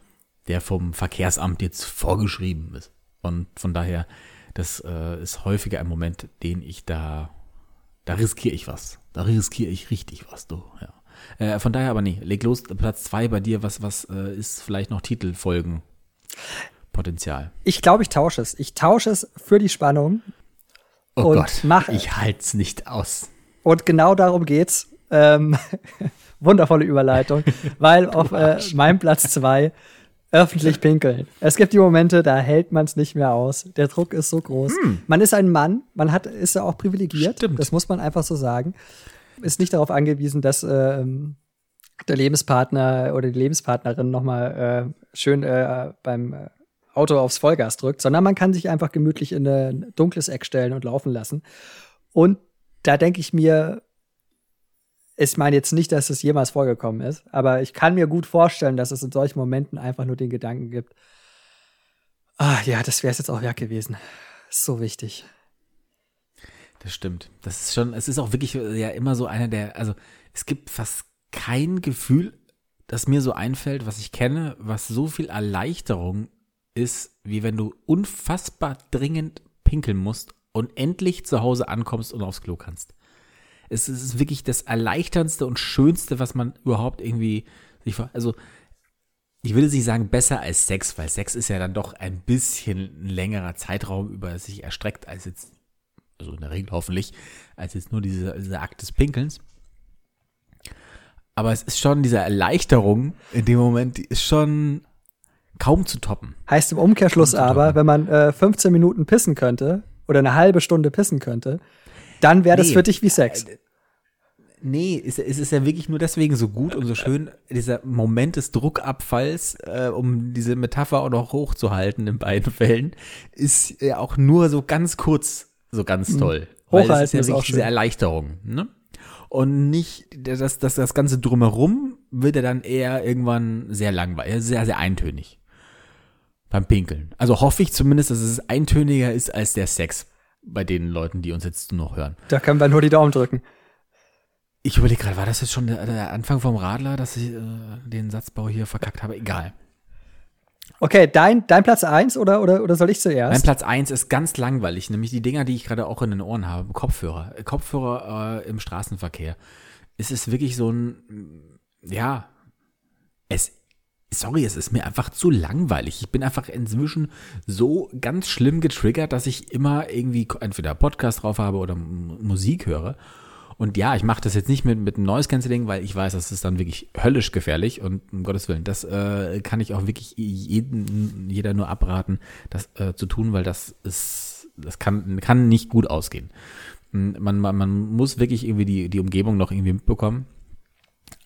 der vom Verkehrsamt jetzt vorgeschrieben ist. Und von daher, das äh, ist häufiger ein Moment, den ich da, da riskiere ich was. Da riskiere ich richtig was, du, ja. Äh, von daher aber nee, leg los, Platz zwei bei dir, was, was äh, ist vielleicht noch Titelfolgen? Potenzial. Ich glaube, ich tausche es. Ich tausche es für die Spannung. Oh und Gott, mach ich halte es nicht aus. Und genau darum geht's. Ähm, wundervolle Überleitung, weil auf äh, meinem Platz zwei öffentlich pinkeln. Es gibt die Momente, da hält man es nicht mehr aus. Der Druck ist so groß. Hm. Man ist ein Mann, man hat, ist ja auch privilegiert. Stimmt. Das muss man einfach so sagen. Ist nicht darauf angewiesen, dass äh, der Lebenspartner oder die Lebenspartnerin nochmal äh, schön äh, beim äh, Auto aufs Vollgas drückt, sondern man kann sich einfach gemütlich in ein dunkles Eck stellen und laufen lassen. Und da denke ich mir, ich meine jetzt nicht, dass es jemals vorgekommen ist, aber ich kann mir gut vorstellen, dass es in solchen Momenten einfach nur den Gedanken gibt, ah ja, das wäre es jetzt auch wert gewesen. So wichtig. Das stimmt. Das ist schon, es ist auch wirklich ja immer so einer der, also es gibt fast kein Gefühl, das mir so einfällt, was ich kenne, was so viel Erleichterung ist, wie wenn du unfassbar dringend pinkeln musst und endlich zu Hause ankommst und aufs Klo kannst es ist wirklich das erleichterndste und schönste, was man überhaupt irgendwie sich vor, also ich würde nicht sagen besser als Sex, weil Sex ist ja dann doch ein bisschen ein längerer Zeitraum über sich erstreckt als jetzt, also in der Regel hoffentlich, als jetzt nur dieser, dieser Akt des Pinkelns. Aber es ist schon diese Erleichterung in dem Moment, die ist schon kaum zu toppen. Heißt im Umkehrschluss aber, wenn man äh, 15 Minuten pissen könnte oder eine halbe Stunde pissen könnte, dann wäre das nee. für dich wie Sex. Äh, nee, es, es, ist ja wirklich nur deswegen so gut und so schön, dieser Moment des Druckabfalls, äh, um diese Metapher auch noch hochzuhalten in beiden Fällen, ist ja auch nur so ganz kurz so ganz mhm. toll. Weil das Hochhalten ist ist ja auch wirklich diese. Erleichterung, ne? Und nicht, das, das, das Ganze drumherum wird ja dann eher irgendwann sehr langweilig, sehr, sehr eintönig. Beim Pinkeln. Also hoffe ich zumindest, dass es eintöniger ist als der Sex bei den Leuten, die uns jetzt noch hören. Da können wir nur die Daumen drücken. Ich überlege gerade, war das jetzt schon der, der Anfang vom Radler, dass ich äh, den Satzbau hier verkackt habe? Egal. Okay, dein, dein Platz eins oder, oder, oder soll ich zuerst? Mein Platz eins ist ganz langweilig, nämlich die Dinger, die ich gerade auch in den Ohren habe. Kopfhörer. Kopfhörer äh, im Straßenverkehr. Es ist wirklich so ein, ja, es, sorry, es ist mir einfach zu langweilig. Ich bin einfach inzwischen so ganz schlimm getriggert, dass ich immer irgendwie entweder Podcast drauf habe oder Musik höre. Und ja, ich mache das jetzt nicht mit, mit einem Noise Cancelling, weil ich weiß, das ist dann wirklich höllisch gefährlich und um Gottes Willen, das äh, kann ich auch wirklich jeden, jeder nur abraten, das äh, zu tun, weil das ist, das kann, kann nicht gut ausgehen. Man, man, man muss wirklich irgendwie die, die Umgebung noch irgendwie mitbekommen.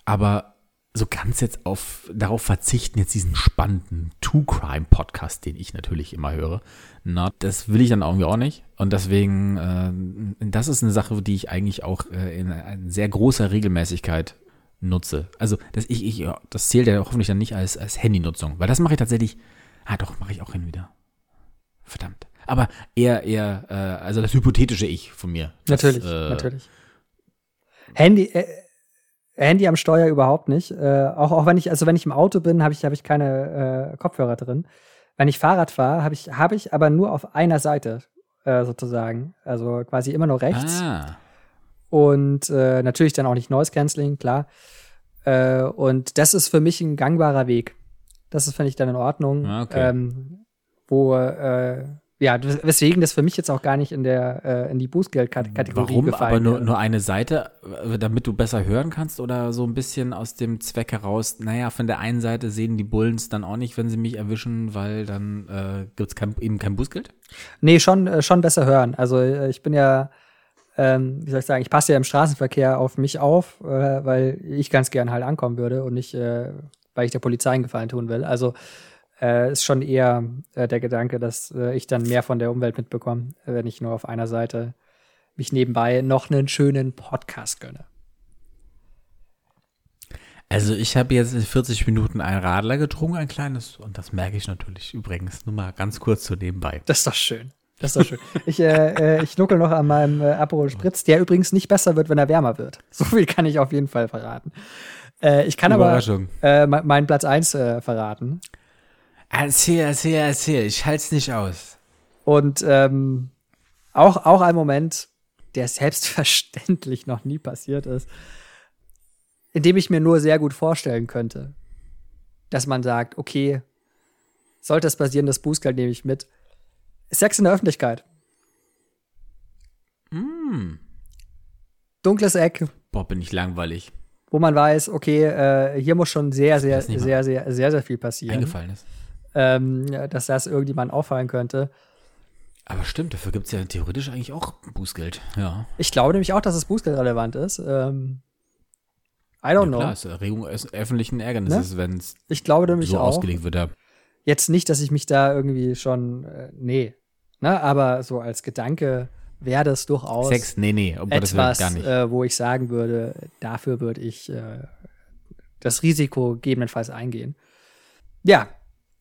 Aber so ganz jetzt auf, darauf verzichten, jetzt diesen spannenden True Crime Podcast, den ich natürlich immer höre. Na, das will ich dann irgendwie auch nicht. Und deswegen, äh, das ist eine Sache, die ich eigentlich auch äh, in, in sehr großer Regelmäßigkeit nutze. Also, das, ich, ich, ja, das zählt ja hoffentlich dann nicht als, als Handynutzung, weil das mache ich tatsächlich, ah doch, mache ich auch hin wieder. Verdammt. Aber eher, eher, äh, also das hypothetische Ich von mir. Das, natürlich, äh, natürlich. Handy, äh, Handy am Steuer überhaupt nicht. Äh, auch, auch wenn ich, also wenn ich im Auto bin, habe ich, habe ich keine äh, Kopfhörer drin. Wenn ich Fahrrad fahre, habe ich, habe ich aber nur auf einer Seite äh, sozusagen. Also quasi immer nur rechts. Ah. Und äh, natürlich dann auch nicht Noise Cancelling, klar. Äh, und das ist für mich ein gangbarer Weg. Das ist, finde ich, dann in Ordnung. Ah, okay. Ähm, wo, äh, ja, weswegen das für mich jetzt auch gar nicht in der äh, in die Bußgeldkategorie Warum gefallen aber nur, nur eine Seite, äh, damit du besser hören kannst oder so ein bisschen aus dem Zweck heraus, naja, von der einen Seite sehen die Bullens dann auch nicht, wenn sie mich erwischen, weil dann äh, gibt es eben kein Bußgeld? Nee, schon, äh, schon besser hören. Also äh, ich bin ja, ähm, wie soll ich sagen, ich passe ja im Straßenverkehr auf mich auf, äh, weil ich ganz gern halt ankommen würde und nicht, weil ich der Polizei einen Gefallen tun will. Also äh, ist schon eher äh, der Gedanke, dass äh, ich dann mehr von der Umwelt mitbekomme, wenn ich nur auf einer Seite mich nebenbei noch einen schönen Podcast gönne. Also ich habe jetzt in 40 Minuten ein Radler getrunken, ein kleines, und das merke ich natürlich übrigens, nur mal ganz kurz so nebenbei. Das ist doch schön. Das ist doch schön. ich, äh, äh, ich nuckel noch an meinem äh, Aperol Spritz, der übrigens nicht besser wird, wenn er wärmer wird. So viel kann ich auf jeden Fall verraten. Äh, ich kann aber äh, me- meinen Platz 1 äh, verraten. Erzähl, erzähl, erzähl, ich halte es nicht aus. Und ähm, auch, auch ein Moment, der selbstverständlich noch nie passiert ist, in dem ich mir nur sehr gut vorstellen könnte, dass man sagt, okay, sollte es passieren, das Bußgeld nehme ich mit. Sex in der Öffentlichkeit. Dunkles Eck, Boah, bin ich langweilig. wo man weiß, okay, äh, hier muss schon sehr, sehr, mal. sehr, sehr, sehr, sehr viel passieren, Eingefallen ist. Ähm, dass das irgendjemand auffallen könnte. Aber stimmt, dafür gibt es ja theoretisch eigentlich auch Bußgeld. Ja. Ich glaube nämlich auch, dass es bußgeldrelevant ist. Ähm, I don't ja, know. klar, ist Erregung des öffentlichen Ärgernisses, wenn es Ich glaube nämlich so auch. ausgelegt wird. Ja. Jetzt nicht, dass ich mich da irgendwie schon, äh, nee, ne, aber so als Gedanke wäre das durchaus Sex, nee, nee, um etwas, gar nicht. äh, wo ich sagen würde, dafür würde ich äh, das Risiko gegebenenfalls eingehen. Ja,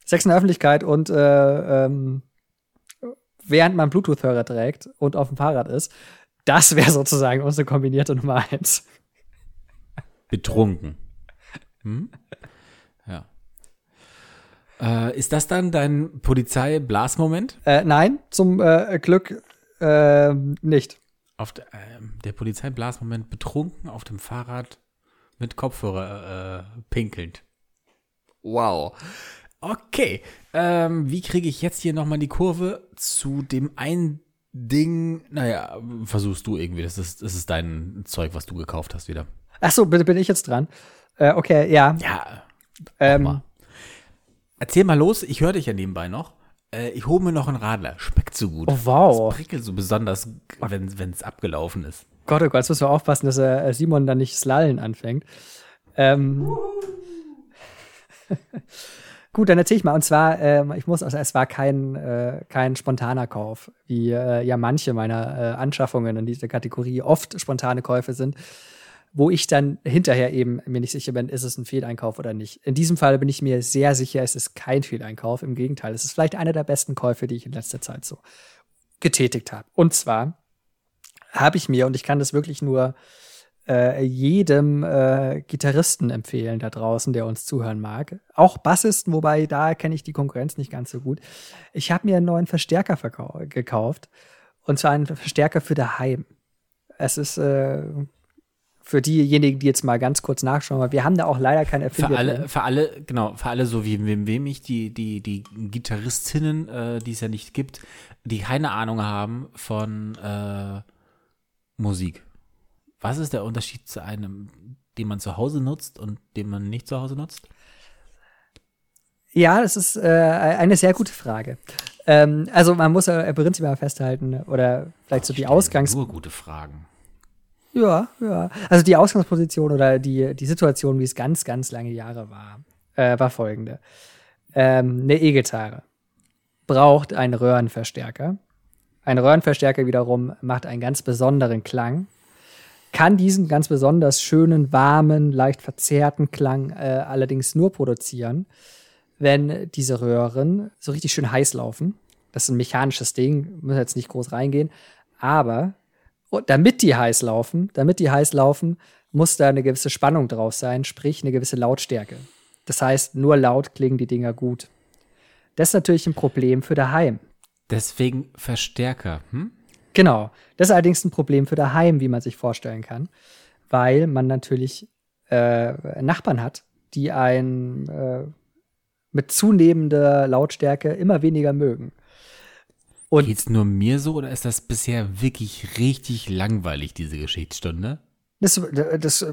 Sex in der Öffentlichkeit und äh, ähm, während man Bluetooth-Hörer trägt und auf dem Fahrrad ist, das wäre sozusagen unsere kombinierte Nummer eins. Betrunken. Hm? Ja. Äh, ist das dann dein Polizei-Blasmoment? Äh, nein, zum äh, Glück äh, nicht. Auf der, ähm, der Polizei-Blasmoment betrunken auf dem Fahrrad mit Kopfhörer äh, pinkelnd. Wow. Okay. Ähm, wie kriege ich jetzt hier nochmal die Kurve zu dem einen Ding? Naja, versuchst du irgendwie. Das ist, das ist dein Zeug, was du gekauft hast wieder. Ach so, bitte bin ich jetzt dran. Äh, okay, ja. Ja. Ähm, mal. Erzähl mal los, ich höre dich ja nebenbei noch. Äh, ich hole mir noch einen Radler. Schmeckt so gut. Oh, wow. Es prickelt so besonders, wenn es abgelaufen ist. Gott, oh Gott, jetzt müssen wir aufpassen, dass äh, Simon dann nicht das Lallen anfängt. Ähm, Gut, dann erzähle ich mal. Und zwar, ähm, ich muss, also es war kein, äh, kein spontaner Kauf, wie äh, ja manche meiner äh, Anschaffungen in dieser Kategorie oft spontane Käufe sind, wo ich dann hinterher eben mir nicht sicher bin, ist es ein Fehleinkauf oder nicht. In diesem Fall bin ich mir sehr sicher, es ist kein Fehleinkauf. Im Gegenteil, es ist vielleicht einer der besten Käufe, die ich in letzter Zeit so getätigt habe. Und zwar habe ich mir, und ich kann das wirklich nur äh, jedem äh, Gitarristen empfehlen da draußen, der uns zuhören mag. Auch Bassisten, wobei da kenne ich die Konkurrenz nicht ganz so gut. Ich habe mir einen neuen Verstärker gekauft. Und zwar einen Verstärker für daheim. Es ist äh, für diejenigen, die jetzt mal ganz kurz nachschauen, weil wir haben da auch leider kein Affiliate. Für alle, für alle, genau, für alle, so wie wem, wem ich, die, die, die Gitarristinnen, äh, die es ja nicht gibt, die keine Ahnung haben von äh, Musik. Was ist der Unterschied zu einem, den man zu Hause nutzt und den man nicht zu Hause nutzt? Ja, das ist äh, eine sehr gute Frage. Ähm, also man muss ja prinzipiell festhalten oder vielleicht so die Ausgangs... Nur gute Fragen. Ja, ja. Also die Ausgangsposition oder die, die Situation, wie es ganz, ganz lange Jahre war, äh, war folgende. Ähm, eine E-Gitarre braucht einen Röhrenverstärker. Ein Röhrenverstärker wiederum macht einen ganz besonderen Klang kann diesen ganz besonders schönen, warmen, leicht verzerrten Klang äh, allerdings nur produzieren, wenn diese Röhren so richtig schön heiß laufen. Das ist ein mechanisches Ding, müssen jetzt nicht groß reingehen. Aber damit die heiß laufen, damit die heiß laufen, muss da eine gewisse Spannung drauf sein, sprich eine gewisse Lautstärke. Das heißt, nur laut klingen die Dinger gut. Das ist natürlich ein Problem für daheim. Deswegen Verstärker. Hm? Genau. Das ist allerdings ein Problem für daheim, wie man sich vorstellen kann, weil man natürlich äh, Nachbarn hat, die einen äh, mit zunehmender Lautstärke immer weniger mögen. Und Geht's nur mir so oder ist das bisher wirklich richtig langweilig, diese Geschichtsstunde? Das, das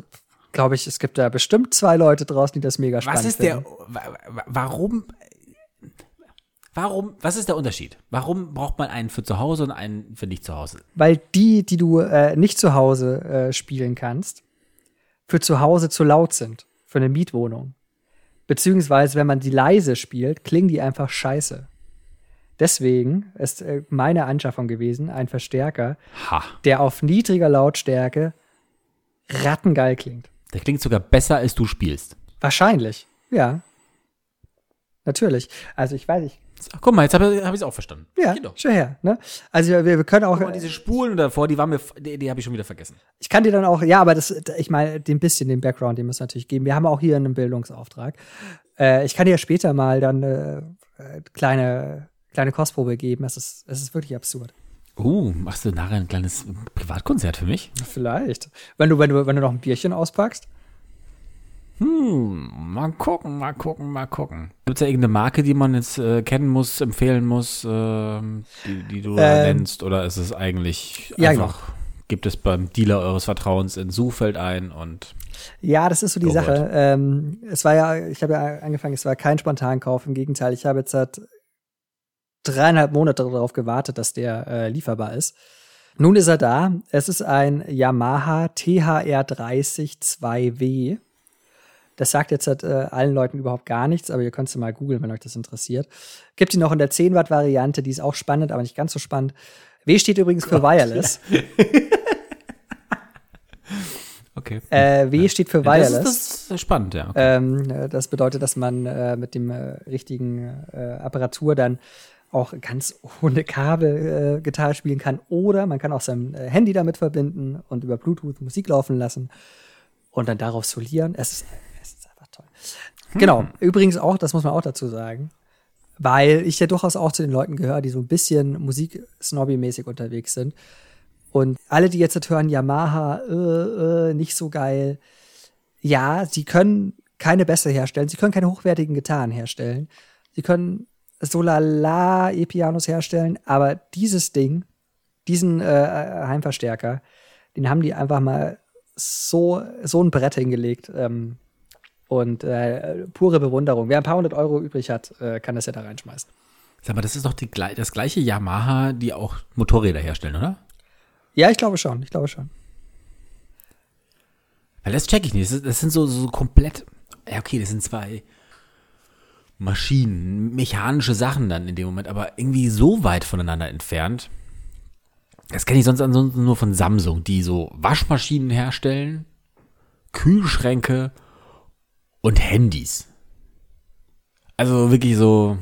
glaube ich, es gibt da bestimmt zwei Leute draußen, die das mega spannend finden. Was ist der, warum, Warum, was ist der Unterschied? Warum braucht man einen für zu Hause und einen für nicht zu Hause? Weil die, die du äh, nicht zu Hause äh, spielen kannst, für zu Hause zu laut sind. Für eine Mietwohnung. Beziehungsweise, wenn man die leise spielt, klingen die einfach scheiße. Deswegen ist äh, meine Anschaffung gewesen, ein Verstärker, ha. der auf niedriger Lautstärke rattengeil klingt. Der klingt sogar besser, als du spielst. Wahrscheinlich, ja. Natürlich. Also ich weiß, ich Ach, guck mal, jetzt habe hab ich es auch verstanden. Ja, schon her. Ne? Also wir, wir können auch. Guck mal, diese Spulen davor, die waren mir, die, die habe ich schon wieder vergessen. Ich kann dir dann auch, ja, aber das, ich meine, den bisschen den Background, den muss natürlich geben. Wir haben auch hier einen Bildungsauftrag. Äh, ich kann dir später mal dann eine äh, kleine, kleine Kostprobe geben. Es ist, es ist wirklich absurd. Uh, machst du nachher ein kleines Privatkonzert für mich? Vielleicht. Wenn du, wenn du, wenn du noch ein Bierchen auspackst. Hm, mal gucken, mal gucken, mal gucken. Gibt es ja irgendeine Marke, die man jetzt äh, kennen muss, empfehlen muss, äh, die, die, du ähm, nennst? Oder ist es eigentlich ja, einfach, genau. gibt es beim Dealer eures Vertrauens in Suchfeld ein und ja, das ist so die Sache. Ähm, es war ja, ich habe ja angefangen, es war kein Spontankauf. Im Gegenteil, ich habe jetzt seit dreieinhalb Monate darauf gewartet, dass der äh, lieferbar ist. Nun ist er da. Es ist ein Yamaha THR30 2W. Das sagt jetzt halt, äh, allen Leuten überhaupt gar nichts, aber ihr könnt es mal googeln, wenn euch das interessiert. Gibt ihn noch in der 10 Watt Variante, die ist auch spannend, aber nicht ganz so spannend. W steht übrigens für Wireless. okay. Äh, w steht für Wireless. Das ist, das spannend, ja. Okay. Ähm, äh, das bedeutet, dass man äh, mit dem äh, richtigen äh, Apparatur dann auch ganz ohne Kabel äh, Gitarre spielen kann. Oder man kann auch sein Handy damit verbinden und über Bluetooth Musik laufen lassen und dann darauf solieren. Es ist hm. Genau. Übrigens auch, das muss man auch dazu sagen, weil ich ja durchaus auch zu den Leuten gehöre, die so ein bisschen Musik-Snobby-mäßig unterwegs sind. Und alle, die jetzt hören, Yamaha, äh, äh, nicht so geil. Ja, sie können keine Bässe herstellen, sie können keine hochwertigen Gitarren herstellen. Sie können so lala E-Pianos herstellen, aber dieses Ding, diesen äh, Heimverstärker, den haben die einfach mal so, so ein Brett hingelegt. Ähm, und äh, pure Bewunderung. Wer ein paar hundert Euro übrig hat, äh, kann das ja da reinschmeißen. Sag mal, das ist doch die, das gleiche Yamaha, die auch Motorräder herstellen, oder? Ja, ich glaube schon. Ich glaube schon. Weil das check ich nicht. Das, das sind so, so komplett. Ja, okay, das sind zwei Maschinen, mechanische Sachen dann in dem Moment, aber irgendwie so weit voneinander entfernt. Das kenne ich sonst ansonsten nur von Samsung, die so Waschmaschinen herstellen, Kühlschränke und Handys. Also wirklich so.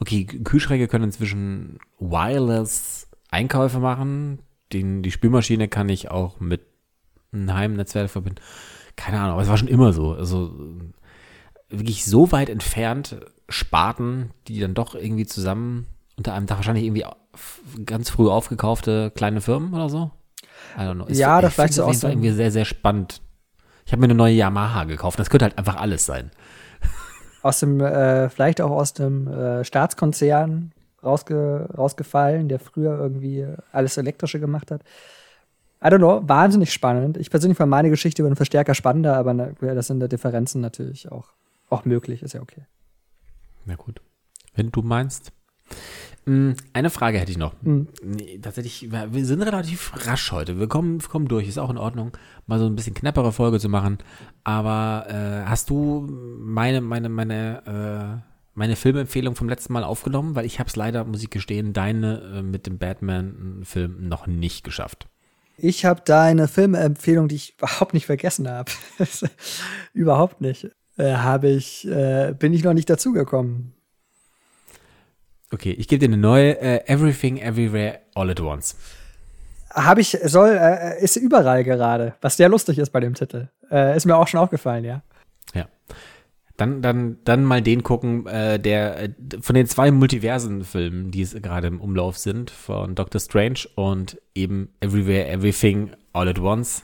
Okay, Kühlschränke können inzwischen wireless Einkäufe machen. Den, die Spülmaschine kann ich auch mit einem Heimnetzwerk verbinden. Keine Ahnung, aber es war schon immer so. Also wirklich so weit entfernt Sparten, die dann doch irgendwie zusammen unter einem Tag wahrscheinlich irgendwie ganz früh aufgekaufte kleine Firmen oder so. I don't know. Ist, ja, das vielleicht so aus irgendwie sehr, sehr spannend. Ich habe mir eine neue Yamaha gekauft. Das könnte halt einfach alles sein. Aus dem, äh, vielleicht auch aus dem äh, Staatskonzern rausge rausgefallen, der früher irgendwie alles Elektrische gemacht hat. I don't know, wahnsinnig spannend. Ich persönlich fand meine Geschichte über den Verstärker spannender, aber das sind da Differenzen natürlich auch, auch möglich, ist ja okay. Na gut. Wenn du meinst. Hm, eine Frage hätte ich noch. Mhm. Nee, tatsächlich, wir sind relativ rasch heute. Wir kommen, kommen durch, ist auch in Ordnung, mal so ein bisschen knappere Folge zu machen. Aber äh, hast du meine, meine, meine, äh, meine Filmempfehlung vom letzten Mal aufgenommen? Weil ich habe es leider, muss ich gestehen, deine äh, mit dem Batman-Film noch nicht geschafft. Ich habe deine Filmempfehlung, die ich überhaupt nicht vergessen habe. überhaupt nicht. Äh, habe ich, äh, bin ich noch nicht dazugekommen. Okay, ich gebe dir eine neue uh, Everything Everywhere All at Once. Habe ich, soll, äh, ist überall gerade, was sehr lustig ist bei dem Titel. Äh, ist mir auch schon aufgefallen, ja. Ja. Dann, dann, dann mal den gucken, äh, der äh, von den zwei Multiversen-Filmen, die es gerade im Umlauf sind, von Doctor Strange und eben Everywhere Everything All at Once,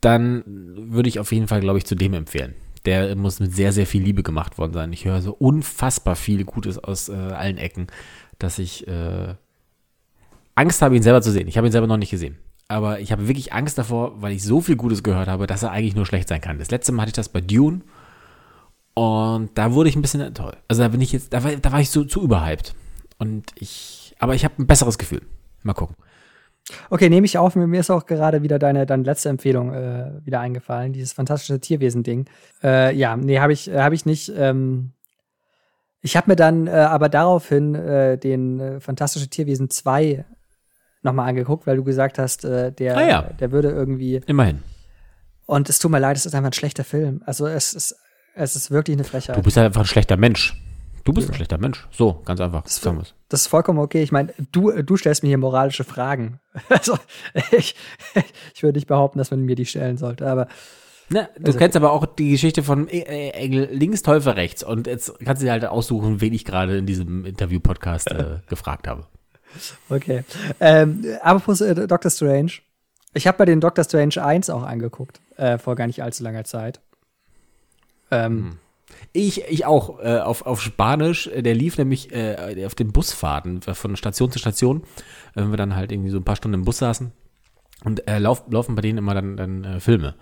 dann würde ich auf jeden Fall, glaube ich, zu dem empfehlen der muss mit sehr, sehr viel Liebe gemacht worden sein. Ich höre so unfassbar viel Gutes aus äh, allen Ecken, dass ich äh, Angst habe, ihn selber zu sehen. Ich habe ihn selber noch nicht gesehen. Aber ich habe wirklich Angst davor, weil ich so viel Gutes gehört habe, dass er eigentlich nur schlecht sein kann. Das letzte Mal hatte ich das bei Dune und da wurde ich ein bisschen enttäuscht. Also da bin ich jetzt, da war, da war ich so zu überhyped. Und ich, aber ich habe ein besseres Gefühl. Mal gucken. Okay, nehme ich auf. Mir ist auch gerade wieder deine, deine letzte Empfehlung äh, wieder eingefallen, dieses fantastische Tierwesen-Ding. Äh, ja, nee, habe ich, äh, hab ich nicht. Ähm, ich habe mir dann äh, aber daraufhin äh, den äh, Fantastische Tierwesen 2 nochmal angeguckt, weil du gesagt hast, äh, der, ah, ja. der würde irgendwie. Immerhin. Und es tut mir leid, es ist einfach ein schlechter Film. Also es ist, es ist wirklich eine Frechheit. Du bist halt einfach ein schlechter Mensch. Du bist ein schlechter Mensch. So, ganz einfach. Das, das ist vollkommen okay. Ich meine, du, du stellst mir hier moralische Fragen. Also, ich, ich würde nicht behaupten, dass man mir die stellen sollte, aber. Na, du also, kennst aber auch die Geschichte von e-, e-, Engel links, Teufel rechts. Und jetzt kannst du dir halt aussuchen, wen ich gerade in diesem Interview-Podcast äh, gefragt habe. Okay. Ähm, apropos äh, Doctor Strange. Ich habe bei den Doctor Strange 1 auch angeguckt, äh, vor gar nicht allzu langer Zeit. Ähm, hm. Ich, ich auch, äh, auf, auf Spanisch. Äh, der lief nämlich äh, auf den Busfahrten von Station zu Station, wenn wir dann halt irgendwie so ein paar Stunden im Bus saßen. Und äh, lauf, laufen bei denen immer dann, dann äh, Filme.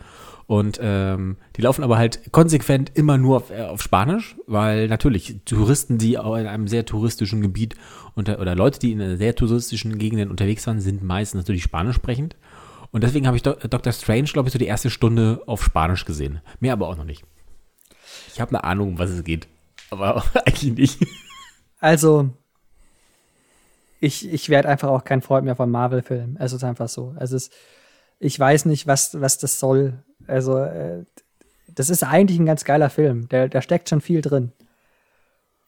Und ähm, die laufen aber halt konsequent immer nur auf, äh, auf Spanisch, weil natürlich Touristen, die auch in einem sehr touristischen Gebiet unter, oder Leute, die in sehr touristischen Gegenden unterwegs waren, sind meistens natürlich spanisch sprechend. Und deswegen habe ich Do Dr. Strange, glaube ich, so die erste Stunde auf Spanisch gesehen. Mehr aber auch noch nicht. Ich habe eine Ahnung, um was es geht. Aber eigentlich nicht. Also, ich, ich werde einfach auch kein Freund mehr von Marvel-Filmen. Es ist einfach so. Also, es, ich weiß nicht, was, was das soll. Also, äh, das ist eigentlich ein ganz geiler Film. Der, da steckt schon viel drin.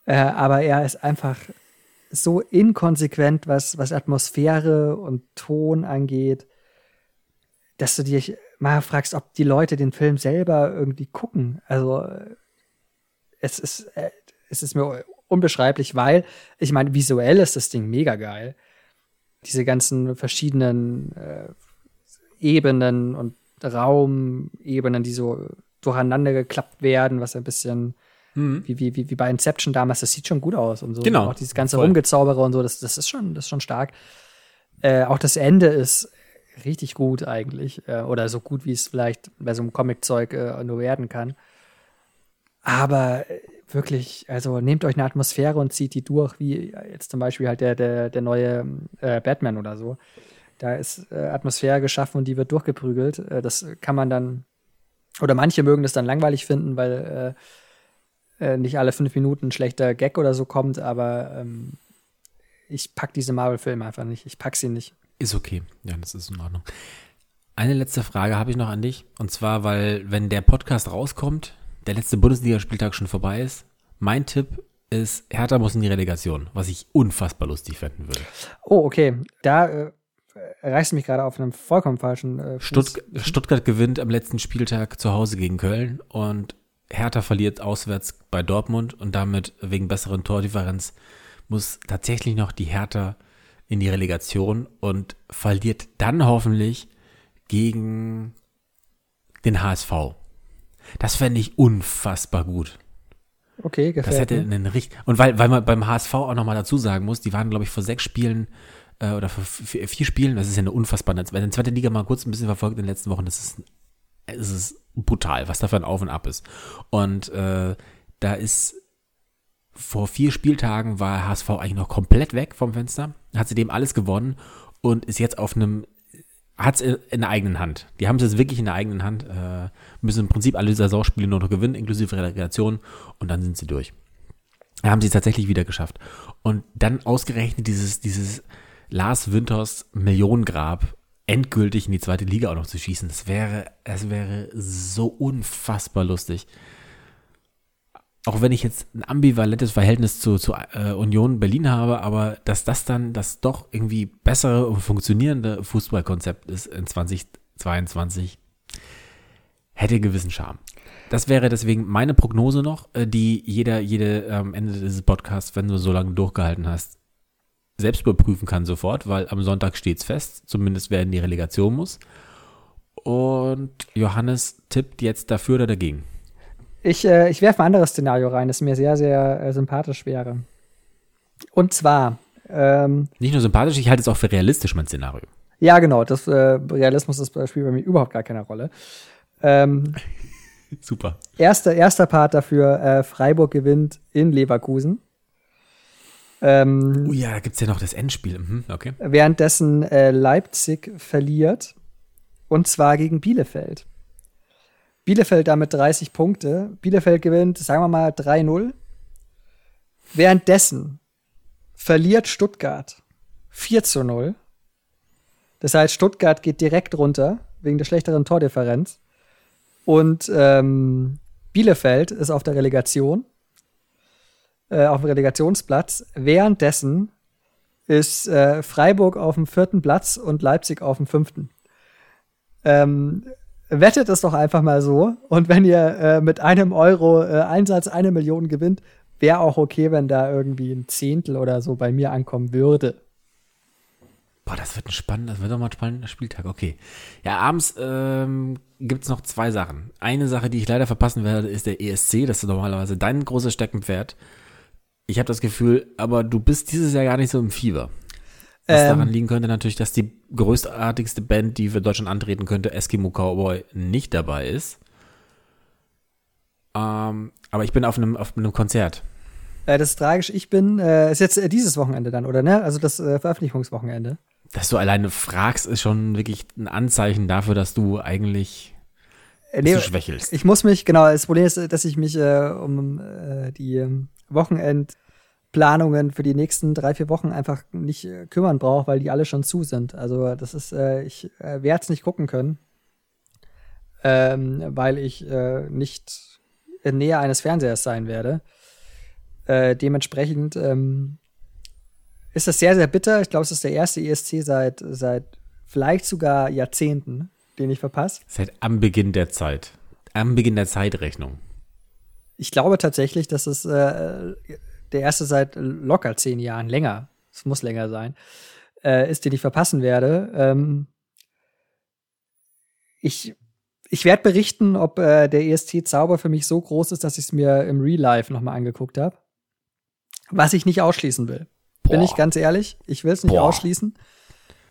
Äh, aber er ist einfach so inkonsequent, was, was Atmosphäre und Ton angeht, dass du dich mal fragst, ob die Leute den Film selber irgendwie gucken. Also, es ist, äh, es ist mir unbeschreiblich, weil ich meine, visuell ist das Ding mega geil. Diese ganzen verschiedenen äh, Ebenen und Raumebenen, die so durcheinander geklappt werden, was ein bisschen mhm. wie, wie, wie, bei Inception damals, das sieht schon gut aus und so. Genau. auch dieses ganze Voll. Rumgezaubere und so, das, das ist schon, das ist schon stark. Äh, auch das Ende ist richtig gut eigentlich. Äh, oder so gut, wie es vielleicht bei so einem Comic-Zeug äh, nur werden kann. Aber äh, wirklich, also nehmt euch eine Atmosphäre und zieht die durch, wie jetzt zum Beispiel halt der, der, der neue äh, Batman oder so. Da ist äh, Atmosphäre geschaffen und die wird durchgeprügelt. Äh, das kann man dann, oder manche mögen das dann langweilig finden, weil äh, nicht alle fünf Minuten ein schlechter Gag oder so kommt, aber ähm, ich pack diese Marvel-Filme einfach nicht. Ich pack sie nicht. Ist okay. Ja, das ist in Ordnung. Eine letzte Frage habe ich noch an dich. Und zwar, weil, wenn der Podcast rauskommt, der letzte Bundesligaspieltag schon vorbei ist, mein Tipp ist, Hertha muss in die Relegation, was ich unfassbar lustig fänden würde. Oh, okay. Da äh, reißt mich gerade auf einem vollkommen falschen äh, Stutt Stuttgart gewinnt am letzten Spieltag zu Hause gegen Köln und Hertha verliert auswärts bei Dortmund und damit wegen besseren Tordifferenz muss tatsächlich noch die Hertha in die Relegation und verliert dann hoffentlich gegen den HSV. Das fände ich unfassbar gut. Okay, gefällt Das hätte mir. einen richtig. Und weil, weil man beim HSV auch nochmal dazu sagen muss, die waren, glaube ich, vor sechs Spielen äh, oder vor vier, vier Spielen, das ist ja eine unfassbare. Wenn die zweite Liga mal kurz ein bisschen verfolgt in den letzten Wochen, das ist, es ist brutal, was da für ein Auf und Ab ist. Und äh, da ist vor vier Spieltagen war HSV eigentlich noch komplett weg vom Fenster, hat sie dem alles gewonnen und ist jetzt auf einem, hat es in der eigenen Hand. Die haben es jetzt wirklich in der eigenen Hand, äh, müssen im Prinzip alle Saisonspiele nur noch gewinnen, inklusive Relegation und dann sind sie durch. Da haben sie es tatsächlich wieder geschafft. Und dann ausgerechnet dieses, dieses Lars Winters Millionengrab endgültig in die zweite Liga auch noch zu schießen, das wäre, das wäre so unfassbar lustig auch wenn ich jetzt ein ambivalentes Verhältnis zu, zu äh, Union Berlin habe, aber dass das dann das doch irgendwie bessere und funktionierende Fußballkonzept ist in 2022, hätte gewissen Charme. Das wäre deswegen meine Prognose noch, äh, die jeder, jede am ähm, Ende dieses Podcasts, wenn du so lange durchgehalten hast, selbst überprüfen kann sofort, weil am Sonntag steht's fest, zumindest wer in die Relegation muss. Und Johannes tippt jetzt dafür oder dagegen. Ich, äh, ich werfe ein anderes Szenario rein, das mir sehr, sehr äh, sympathisch wäre. Und zwar. Ähm, Nicht nur sympathisch, ich halte es auch für realistisch, mein Szenario. Ja, genau. Das äh, Realismus ist spielt bei mir überhaupt gar keine Rolle. Ähm, Super. Erster, erster Part dafür: äh, Freiburg gewinnt in Leverkusen. Ähm, oh ja, da gibt es ja noch das Endspiel. Mhm, okay. Währenddessen äh, Leipzig verliert. Und zwar gegen Bielefeld. Bielefeld damit 30 Punkte. Bielefeld gewinnt, sagen wir mal, 3-0. Währenddessen verliert Stuttgart 4 zu 0. Das heißt, Stuttgart geht direkt runter wegen der schlechteren Tordifferenz. Und ähm, Bielefeld ist auf der Relegation, äh, auf dem Relegationsplatz. Währenddessen ist äh, Freiburg auf dem vierten Platz und Leipzig auf dem fünften. Ähm, wettet es doch einfach mal so. Und wenn ihr äh, mit einem Euro äh, Einsatz eine Million gewinnt, wäre auch okay, wenn da irgendwie ein Zehntel oder so bei mir ankommen würde. Boah, das wird ein spannender, das wird doch mal ein spannender Spieltag. Okay. Ja, abends ähm, gibt es noch zwei Sachen. Eine Sache, die ich leider verpassen werde, ist der ESC. Das ist normalerweise dein großes Steckenpferd. Ich habe das Gefühl, aber du bist dieses Jahr gar nicht so im Fieber. Was ähm, daran liegen könnte natürlich, dass die größtartigste Band, die für Deutschland antreten könnte, Eskimo Cowboy, nicht dabei ist. Ähm, aber ich bin auf einem, auf einem Konzert. Äh, das ist tragisch. Ich bin, äh, ist jetzt äh, dieses Wochenende dann, oder ne? Also das äh, Veröffentlichungswochenende. Dass du alleine fragst, ist schon wirklich ein Anzeichen dafür, dass du eigentlich äh, nee, schwächelst. Ich muss mich, genau, das Problem ist, dass ich mich äh, um die ähm, Wochenendplanungen für die nächsten drei, vier Wochen einfach nicht äh, kümmern brauche, weil die alle schon zu sind. Also das ist, äh, ich äh, werde es nicht gucken können, ähm, weil ich äh, nicht in Nähe eines Fernsehers sein werde. Äh, dementsprechend ähm, ist das sehr, sehr bitter. Ich glaube, es ist der erste ESC seit, seit vielleicht sogar Jahrzehnten, den ich verpasse. Seit am Beginn der Zeit. Am Beginn der Zeitrechnung. Ich glaube tatsächlich, dass es äh, der erste seit locker zehn Jahren, länger, es muss länger sein, äh, ist, den ich verpassen werde. Ähm, ich ich werde berichten, ob äh, der ESC-Zauber für mich so groß ist, dass ich es mir im Real Life nochmal angeguckt habe. Was ich nicht ausschließen will. Boah. Bin ich ganz ehrlich, ich will es nicht Boah. ausschließen.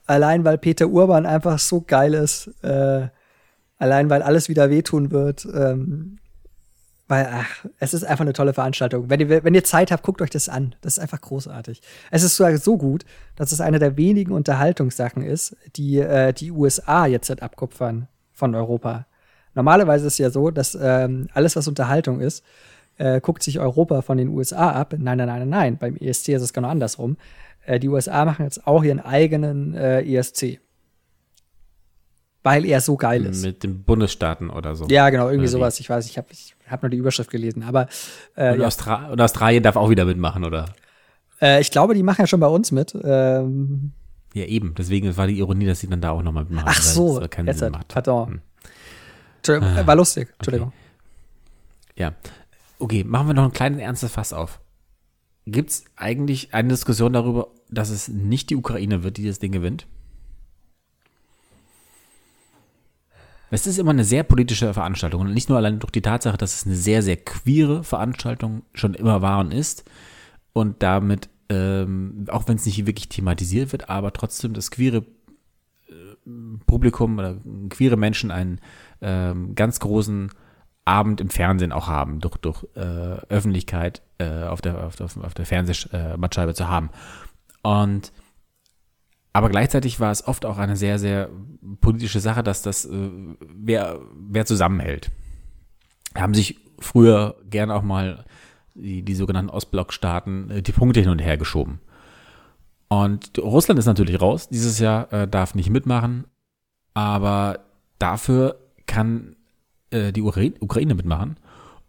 Allein weil Peter Urban einfach so geil ist. Äh, allein weil alles wieder wehtun wird. Ähm, weil, ach, es ist einfach eine tolle Veranstaltung. Wenn ihr, wenn ihr Zeit habt, guckt euch das an. Das ist einfach großartig. Es ist sogar so gut, dass es eine der wenigen Unterhaltungssachen ist, die äh, die USA jetzt halt abkupfern von Europa. Normalerweise ist es ja so, dass ähm, alles, was Unterhaltung ist, äh, guckt sich Europa von den USA ab. Nein, nein, nein, nein. Beim ESC ist es genau andersrum. Äh, die USA machen jetzt auch ihren eigenen äh, ESC. Weil er so geil ist. Mit den Bundesstaaten oder so. Ja, genau, irgendwie sowas. Ich weiß, ich habe ich hab nur die Überschrift gelesen. Aber äh, und, ja. Austra und Australien darf auch wieder mitmachen, oder? Äh, ich glaube, die machen ja schon bei uns mit. Ähm, ja, eben. Deswegen war die Ironie, dass sie dann da auch nochmal mitmachen. Ach so, das keinen Sinn macht. Pardon. Hm. Äh, war lustig. Entschuldigung. Okay. Ja. Okay, machen wir noch ein kleines ernstes Fass auf. Gibt es eigentlich eine Diskussion darüber, dass es nicht die Ukraine wird, die das Ding gewinnt? Es ist immer eine sehr politische Veranstaltung und nicht nur allein durch die Tatsache, dass es eine sehr, sehr queere Veranstaltung schon immer war und ist und damit, ähm, auch wenn es nicht wirklich thematisiert wird, aber trotzdem das queere äh, Publikum oder queere Menschen einen ähm, ganz großen Abend im Fernsehen auch haben, durch, durch äh, Öffentlichkeit äh, auf der, auf auf der Fernsehmattscheibe zu haben. Und aber gleichzeitig war es oft auch eine sehr, sehr politische Sache, dass das äh, wer, wer zusammenhält. Haben sich früher gern auch mal die, die sogenannten Ostblockstaaten äh, die Punkte hin und her geschoben. Und Russland ist natürlich raus. Dieses Jahr äh, darf nicht mitmachen. Aber dafür kann äh, die Ukraine mitmachen.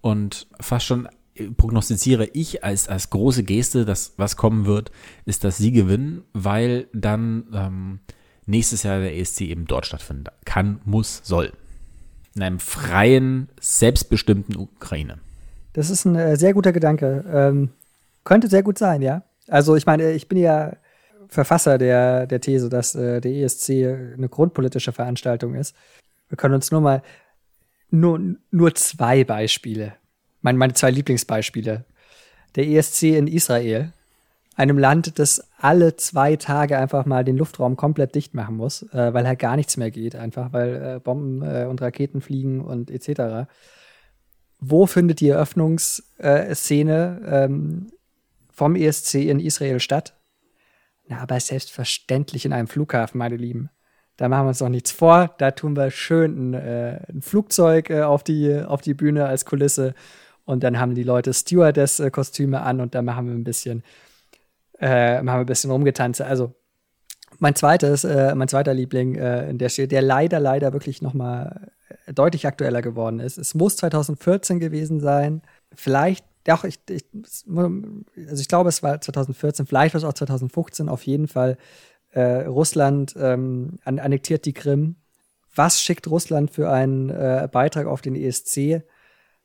Und fast schon prognostiziere ich als, als große Geste, dass was kommen wird, ist, dass sie gewinnen, weil dann ähm, nächstes Jahr der ESC eben dort stattfinden kann, muss, soll. In einem freien, selbstbestimmten Ukraine. Das ist ein äh, sehr guter Gedanke. Ähm, könnte sehr gut sein, ja. Also ich meine, ich bin ja Verfasser der, der These, dass äh, der ESC eine grundpolitische Veranstaltung ist. Wir können uns nur mal nur, nur zwei Beispiele mein, meine zwei Lieblingsbeispiele. Der ESC in Israel, einem Land, das alle zwei Tage einfach mal den Luftraum komplett dicht machen muss, äh, weil halt gar nichts mehr geht, einfach weil äh, Bomben äh, und Raketen fliegen und etc. Wo findet die Eröffnungsszene ähm, vom ESC in Israel statt? Na, aber selbstverständlich in einem Flughafen, meine Lieben. Da machen wir uns doch nichts vor. Da tun wir schön ein, äh, ein Flugzeug äh, auf, die, auf die Bühne als Kulisse und dann haben die Leute Stewardess-Kostüme an und dann machen wir ein bisschen, äh, wir ein bisschen rumgetanzt. Also mein zweites, äh, mein zweiter Liebling, äh, in der steht, der leider, leider wirklich noch mal deutlich aktueller geworden ist. Es muss 2014 gewesen sein. Vielleicht, doch, ich, ich, also ich glaube, es war 2014, vielleicht war es auch 2015, auf jeden Fall. Äh, Russland ähm, annektiert die Krim. Was schickt Russland für einen äh, Beitrag auf den ESC?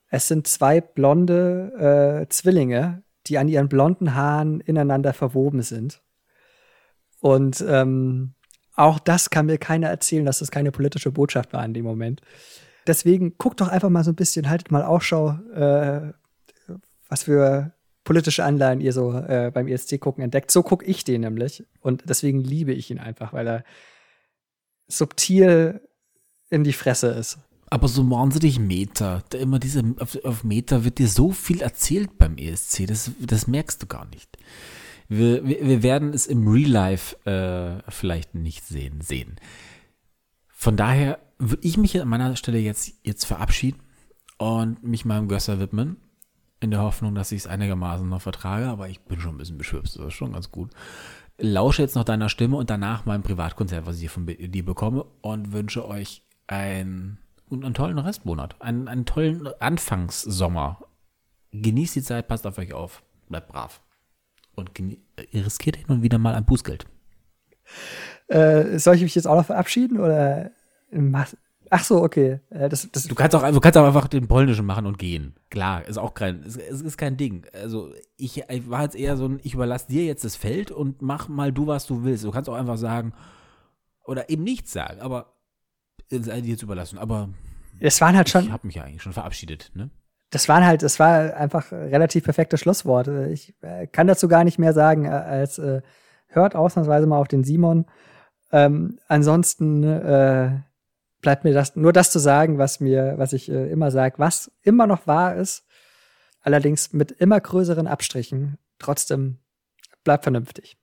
Es sind zwei blonde äh, Zwillinge, die an ihren blonden Haaren ineinander verwoben sind. Und ähm, auch das kann mir keiner erzählen, dass das keine politische Botschaft war in dem Moment. Deswegen guckt doch einfach mal so ein bisschen, haltet mal Ausschau, äh, was für politische Anleihen ihr so äh, beim ESC gucken entdeckt. So gucke ich den nämlich. Und deswegen liebe ich ihn einfach, weil er subtil in die Fresse ist. Aber so wahnsinnig Meta. Immer diese, auf, auf Meta wird dir so viel erzählt beim ESC. Das, das merkst du gar nicht. Wir, wir, wir werden es im Real Life äh, vielleicht nicht sehen, sehen. Von daher würde ich mich an meiner Stelle jetzt, jetzt verabschieden und mich meinem Gösser widmen. In der Hoffnung, dass ich es einigermaßen noch vertrage, aber ich bin schon ein bisschen beschwipst, das ist schon ganz gut. Lausche jetzt noch deiner Stimme und danach mein Privatkonzert, was ich hier von dir bekomme und wünsche euch ein und einen tollen Restmonat. Einen, einen tollen Anfangssommer. Genießt die Zeit, passt auf euch auf. Bleibt brav. Und ihr riskiert hin und wieder mal ein Bußgeld. Äh, soll ich mich jetzt auch noch verabschieden oder Ach so, okay. Äh, das, das du, kannst auch, du kannst auch einfach den polnischen machen und gehen. Klar, ist auch kein, ist, ist kein Ding. Also ich, ich war jetzt eher so ein, ich überlasse dir jetzt das Feld und mach mal du, was du willst. Du kannst auch einfach sagen, oder eben nichts sagen, aber sei dir jetzt überlassen. Aber es waren halt schon. Ich habe mich ja eigentlich schon verabschiedet, ne? Das waren halt, das war einfach relativ perfekte Schlussworte. Ich äh, kann dazu gar nicht mehr sagen, äh, als äh, hört ausnahmsweise mal auf den Simon. Ähm, ansonsten äh, bleibt mir das nur das zu sagen, was mir, was ich äh, immer sage, was immer noch wahr ist, allerdings mit immer größeren Abstrichen. Trotzdem bleibt vernünftig.